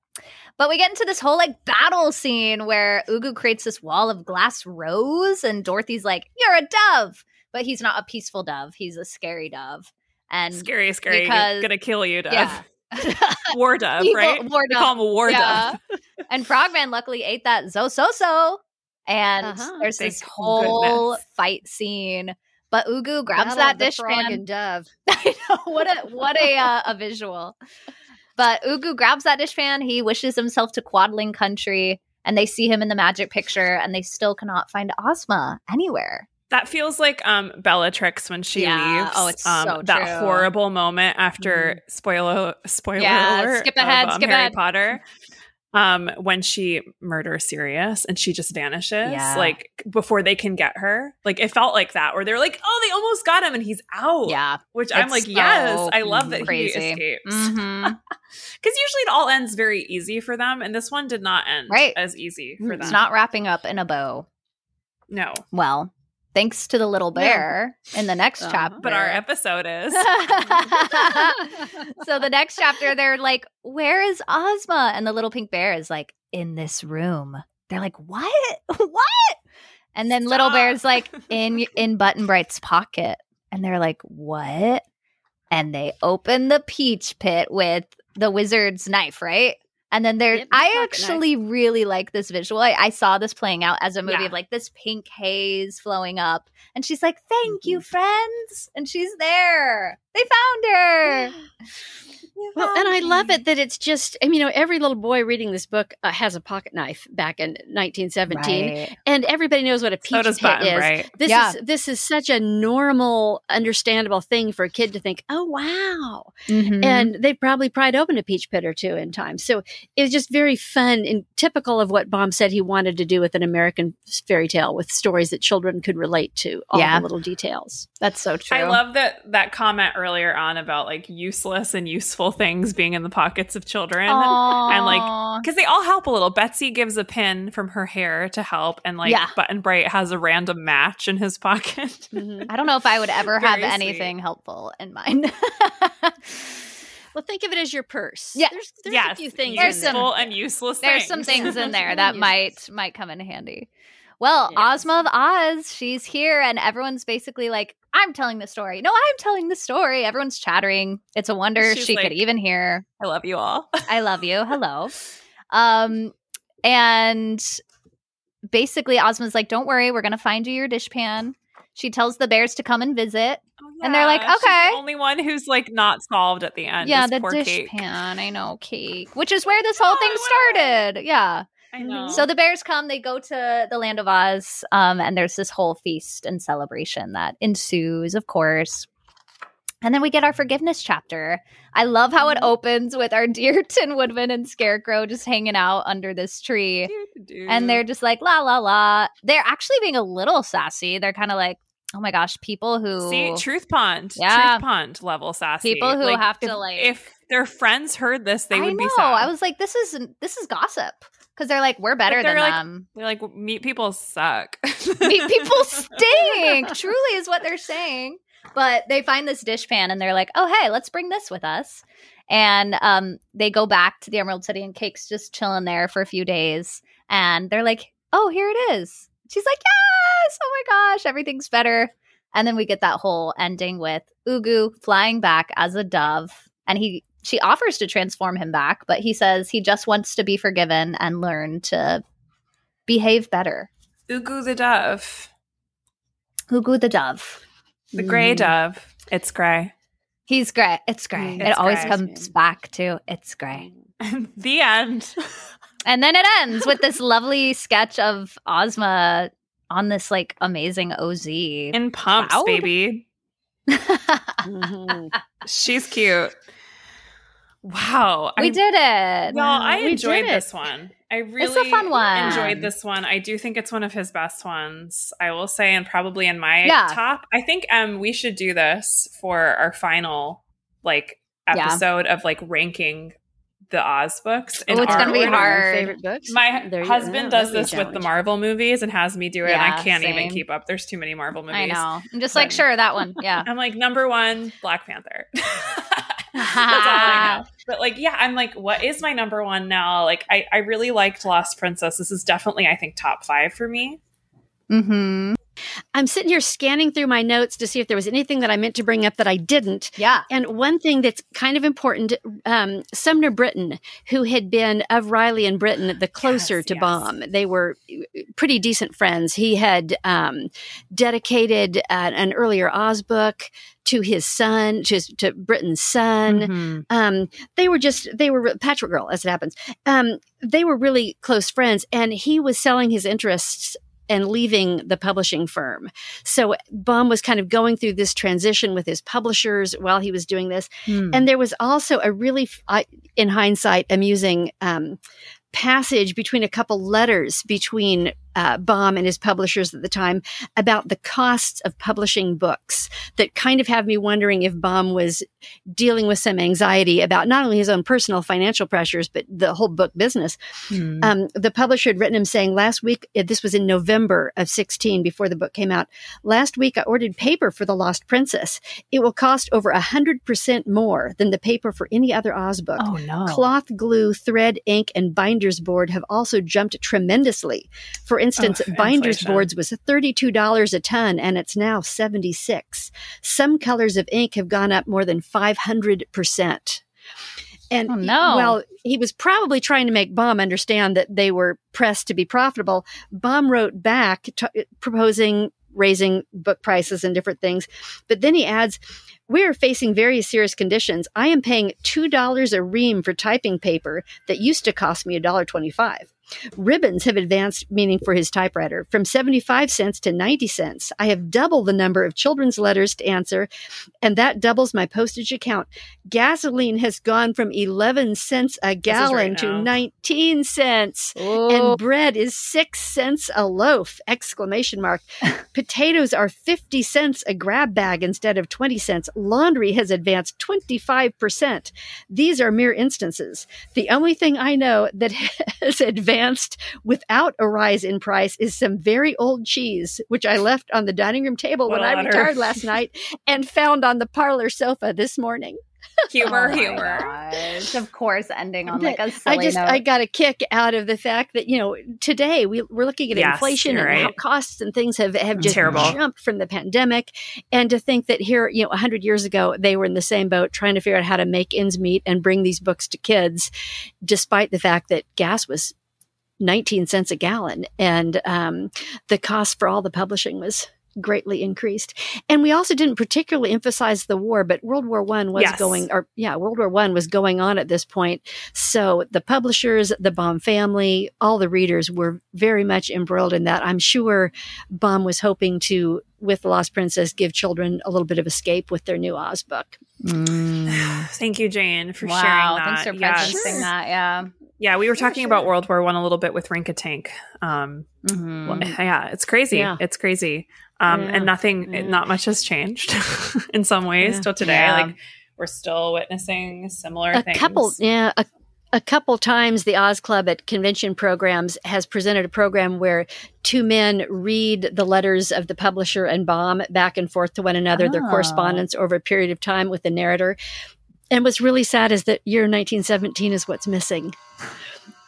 S2: But we get into this whole like battle scene where Ugu creates this wall of glass rose, and Dorothy's like, "You're a dove," but he's not a peaceful dove. He's a scary dove, and
S1: scary, scary, because, gonna kill you, dove. Yeah. [LAUGHS] war dove, [LAUGHS] right? War dove. call him a war yeah.
S2: dove. [LAUGHS] and Frogman luckily ate that zo so so, and uh-huh. there's Thank this whole goodness. fight scene. But Ugu grabs Battle that dishpan.
S3: and dove.
S2: I know what a what a uh, a visual. But Ugu grabs that dishpan. He wishes himself to Quadling country, and they see him in the magic picture, and they still cannot find Ozma anywhere.
S1: That feels like um, Bellatrix when she yeah. leaves.
S2: Oh, it's
S1: um,
S2: so
S1: that true. horrible moment after mm. spoiler spoiler yeah, alert.
S2: Skip ahead,
S1: of,
S2: um, skip
S1: Harry
S2: ahead.
S1: Potter. [LAUGHS] um, when she murders Sirius and she just vanishes, yeah. like before they can get her. Like it felt like that, where they're like, "Oh, they almost got him, and he's out."
S2: Yeah,
S1: which I'm like, so yes, I love that crazy. he escapes. Because mm-hmm. [LAUGHS] usually it all ends very easy for them, and this one did not end right. as easy for them.
S2: It's not wrapping up in a bow.
S1: No.
S2: Well, thanks to the little bear yeah. in the next uh, chapter.
S1: But our episode is. [LAUGHS]
S2: so the next chapter, they're like, Where is Ozma? And the little pink bear is like, In this room. They're like, What? [LAUGHS] what? And then Stop. little bear's like, [LAUGHS] In in Button Bright's pocket. And they're like, What? And they open the peach pit with the wizard's knife, right? And then there, yep, I actually knife. really like this visual. I, I, saw this playing out as a movie yeah. of like this pink haze flowing up. And she's like, Thank mm-hmm. you, friends. And she's there. They found her. [GASPS] [LAUGHS]
S3: Well, and I love it that it's just, I mean, you know, every little boy reading this book uh, has a pocket knife back in 1917, right. and everybody knows what a peach so pit Button, is. Right? This yeah. is this is such a normal, understandable thing for a kid to think, "Oh, wow!" Mm-hmm. And they probably pried open a peach pit or two in time. So it was just very fun and typical of what Baum said he wanted to do with an American fairy tale, with stories that children could relate to, all yeah. the little details.
S2: That's so true.
S1: I love that that comment earlier on about like useless and useful things being in the pockets of children Aww. and like because they all help a little betsy gives a pin from her hair to help and like yeah. button bright has a random match in his [LAUGHS] pocket
S2: mm-hmm. i don't know if i would ever have anything helpful in mine [LAUGHS]
S3: Well, think of it as your purse.
S2: Yeah,
S3: there's, there's yes. a few things.
S1: There's some and useless.
S2: There's
S1: things.
S2: some things in there [LAUGHS] that might might come in handy. Well, yes. Ozma of Oz, she's here, and everyone's basically like, I'm telling the story. No, I'm telling the story. Everyone's chattering. It's a wonder She's she like, could even hear.
S1: I love you all. [LAUGHS]
S2: I love you. Hello. Um, and basically, Ozma's like, "Don't worry, we're gonna find you your dishpan." She tells the bears to come and visit, oh, yeah. and they're like, "Okay."
S1: The only one who's like not solved at the end.
S2: Yeah, the dishpan. I know, Cayke, which is where this whole oh, thing started. Yeah.
S1: I know.
S2: So the bears come, they go to the land of Oz, um, and there's this whole feast and celebration that ensues, of course. And then we get our forgiveness chapter. I love how it mm-hmm. opens with our dear [LAUGHS] Tin Woodman and Scarecrow just hanging out under this tree. And they're just like, la, la, la. They're actually being a little sassy. They're kind of like, oh my gosh, people who.
S1: See, Truth Pond. Yeah. Truth Pond level sassy.
S2: People who
S1: like,
S2: have
S1: if,
S2: to, like.
S1: If their friends heard this, they
S2: I
S1: would
S2: know.
S1: be sad.
S2: I was like, this is this is gossip because they're like we're better than
S1: like,
S2: them.
S1: They're like meat people suck. [LAUGHS]
S2: meat people [LAUGHS] stink. Truly is what they're saying. But they find this dishpan and they're like, oh hey, let's bring this with us. And um, they go back to the Emerald City and Cayke's just chilling there for a few days. And they're like, oh, here it is. She's like, yes, oh my gosh, everything's better. And then we get that whole ending with Ugu flying back as a dove. And he she offers to transform him back, but he says he just wants to be forgiven and learn to behave better.
S1: Ugu the dove.
S2: Ugu the dove.
S1: The gray mm. dove. It's gray.
S2: He's gray. It's gray. It's it always great. comes back to it's great. [LAUGHS]
S1: the end. [LAUGHS]
S2: and then it ends with this lovely sketch of Ozma on this like amazing OZ.
S1: In pumps, cloud? baby. [LAUGHS] mm-hmm. She's cute. Wow.
S2: We I, did it.
S1: Y'all, I we enjoyed this one. I really it's a fun one. enjoyed this one. I do think it's one of his best ones, I will say, and probably in my yeah. top. I think um we should do this for our final like episode yeah. of like ranking the Oz books.
S2: Oh, it's gonna be hard. Favorite
S1: books. My there husband does this with the Marvel movies and has me do it, yeah, and I can't same. even keep up. There's too many Marvel movies. I
S2: know. I'm just but, like, sure, that one. Yeah. [LAUGHS]
S1: I'm like number one, Black Panther. [LAUGHS] [LAUGHS] But like, yeah, I'm like, what is my number one now? Like, I I really liked Lost Princess. This is definitely, I think, top five for me.
S3: Hmm. I'm sitting here scanning through my notes to see if there was anything that I meant to bring up that I didn't.
S2: Yeah.
S3: And one thing that's kind of important um, Sumner Britton, who had been of Reilly and Britton the closer yes, to yes. Baum, they were pretty decent friends. He had um, dedicated uh, an earlier Oz book to his son, to, to Britton's son. Mm-hmm. Um, they were just, they were Patchwork Girl, as it happens. Um, they were really close friends, and he was selling his interests and leaving the publishing firm. So Baum was kind of going through this transition with his publishers while he was doing this. Hmm. And there was also a really, in hindsight, amusing um, passage between a couple letters between uh, Baum and his publishers at the time about the costs of publishing books that kind of have me wondering if Baum was dealing with some anxiety about not only his own personal financial pressures, but the whole book business. Mm. Um, the publisher had written him saying last week, uh, this was in November of 16 before the book came out. Last week, I ordered paper for The Lost Princess. It will cost over a hundred percent more than the paper for any other Oz book.
S2: Oh, no.
S3: Cloth, glue, thread, ink, and binders board have also jumped tremendously. For instance, oh, binders boards was $32 a ton and it's now 76. Some colors of ink have gone up more than 500%. And
S2: oh, no.
S3: well, he was probably trying to make Baum understand that they were pressed to be profitable. Baum wrote back t- uh, proposing raising book prices and different things. But then he adds, we are facing very serious conditions. I am paying $2 a ream for typing paper that used to cost me $1.25. Ribbons have advanced meaning for his typewriter from 75 cents to 90 cents. I have doubled the number of children's letters to answer, and that doubles my postage account. Gasoline has gone from 11 cents a gallon right to 19 cents, Ooh. and bread is 6 cents a loaf! Exclamation mark. [LAUGHS] Potatoes are 50 cents a grab bag instead of 20 cents. Laundry has advanced 25%. These are mere instances. The only thing I know that [LAUGHS] has advanced advanced without a rise in price is some very old cheese, which I left on the dining room table when I retired last [LAUGHS] night and found on the parlor sofa this morning.
S1: humor, oh humor.
S2: Gosh. Of course, ending on like a silly
S3: I just
S2: note.
S3: I got a kick out of the fact that you know today we we're looking at yes, inflation and right. how costs and things have have just Terrible. jumped from the pandemic, and to think that here you know hundred years ago they were in the same boat trying to figure out how to make ends meet and bring these books to kids, despite the fact that gas was 19 cents a gallon. And um, the cost for all the publishing was greatly increased. And we also didn't particularly emphasize the war, but World War One was yes. going or yeah, World War One was going on at this point. So the publishers, the Baum family, all the readers were very much embroiled in that. I'm sure Baum was hoping to with the Lost Princess give children a little bit of escape with their new Oz book.
S1: Mm. [SIGHS] Thank you, Jane, for wow, sharing that.
S2: Thanks for prefacing yes. that. Yeah.
S1: Yeah, we were talking sure. about World War One a little bit with Rinkitink. Um, mm-hmm. well, yeah, it's crazy. Yeah. It's crazy. Um, yeah. And nothing, yeah. not much has changed [LAUGHS] in some ways till today. Like we're still witnessing similar
S3: a
S1: things.
S3: couple, yeah, a, a couple times the Oz Club at convention programs has presented a program where two men read the letters of the publisher and Baum back and forth to one another, oh. their correspondence over a period of time with the narrator. And what's really sad is that year 1917 is what's missing.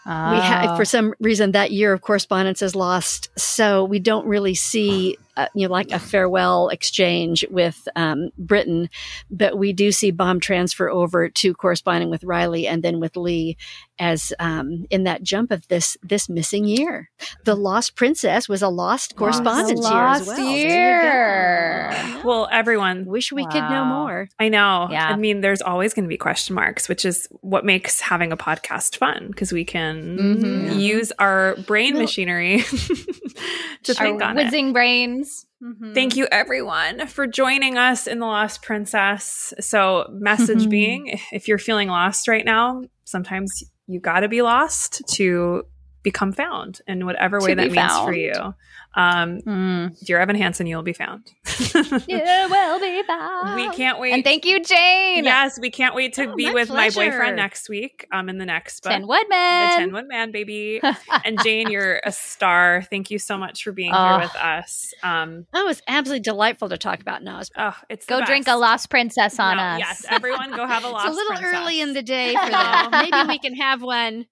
S3: Oh. We have, for some reason, that year of correspondence is lost. So we don't really see uh, you know, like a farewell exchange with um, Britton, but we do see Baum transfer over to corresponding with Reilly and then with Lee as um, in that jump of this this missing year. The Lost Princess was a lost correspondence
S2: lost
S3: year as well.
S2: Year.
S1: Well, everyone
S3: wish we wow. could know more.
S1: I know. Yeah. I mean, there's always going to be question marks, which is what makes having a podcast fun because we can mm-hmm. use our brain well, machinery [LAUGHS] to think on
S2: whizzing
S1: it.
S2: brains.
S1: Mm-hmm. Thank you, everyone, for joining us in The Lost Princess. So, message being if you're feeling lost right now, sometimes you got to be lost to become found in whatever way that means for you. Um, mm. Dear Evan Hansen, you'll be found. [LAUGHS]
S2: you will be found.
S1: We can't wait.
S2: And thank you, Jane.
S1: Yes, we can't wait to oh, be my with pleasure. my boyfriend next week. Um, in the next
S2: book, Tin Woodman,
S1: the Tin Woodman, baby. [LAUGHS] and Jane, you're a star. Thank you so much for being oh. here with us. Um,
S3: it was absolutely delightful to talk about Nas.
S1: Oh, it's
S2: go drink a Lost Princess on no, us.
S1: Yes, everyone, go have a [LAUGHS] Lost.
S3: it's a little
S1: princess.
S3: early in the day for that. Maybe we can have one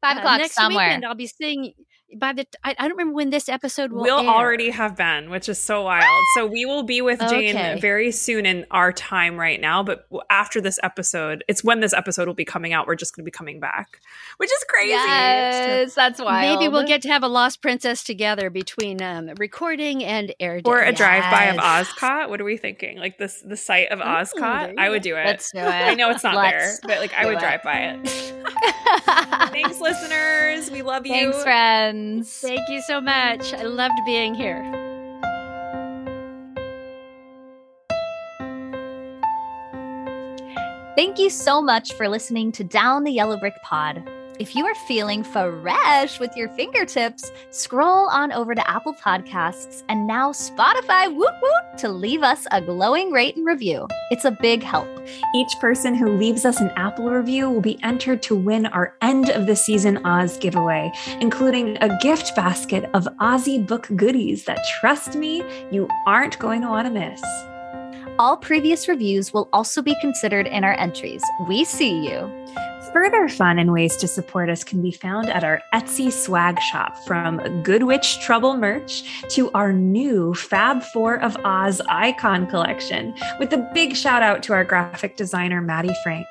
S2: five uh, o'clock
S3: next
S2: somewhere.
S3: Weekend, I'll be seeing by the I, I, don't remember when this episode will
S1: we'll
S3: air.
S1: already have been which is so wild. So we will be with jane okay. very soon in our time right now but after this episode it's when this episode will be coming out we're just going to be coming back which is crazy.
S2: Yes that's why
S3: maybe we'll get to have a lost princess together between um, recording and air
S1: or a yes. drive-by of Ozcot? What are we thinking? Like this the site of Ozcot? Ooh, i would do it.
S2: Let's do [LAUGHS] it.
S1: I know it's not
S2: Let's
S1: there but like i would it. drive by it. [LAUGHS] Thanks listeners. We love you.
S2: Thanks friends friends.
S3: Thank you so much. I loved being here.
S2: Thank you so much for listening to Down the Yellow Brick Pod. If you are feeling fresh with your fingertips, scroll on over to Apple Podcasts and now Spotify woot woot to leave us a glowing rate and review. It's a big help.
S4: Each person who leaves us an Apple review will be entered to win our end of the season Oz giveaway, including a gift basket of Ozzy book goodies that trust me, you aren't going to want to miss.
S2: All previous reviews will also be considered in our entries. We see you.
S4: Further fun and ways to support us can be found at our Etsy swag shop from Good Witch Trouble merch to our new Fab Four of Oz icon collection, with a big shout out to our graphic designer, Maddie Frank.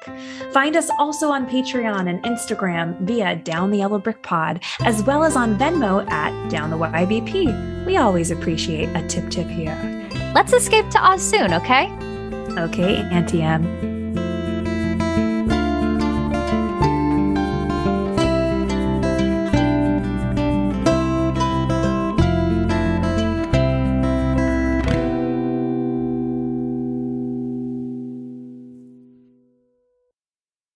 S4: Find us also on Patreon and Instagram via Down the Yellow Brick Pod, as well as on Venmo at Down the YBP. We always appreciate a tip tip here.
S2: Let's escape to Oz soon, okay?
S4: Okay, Auntie Em.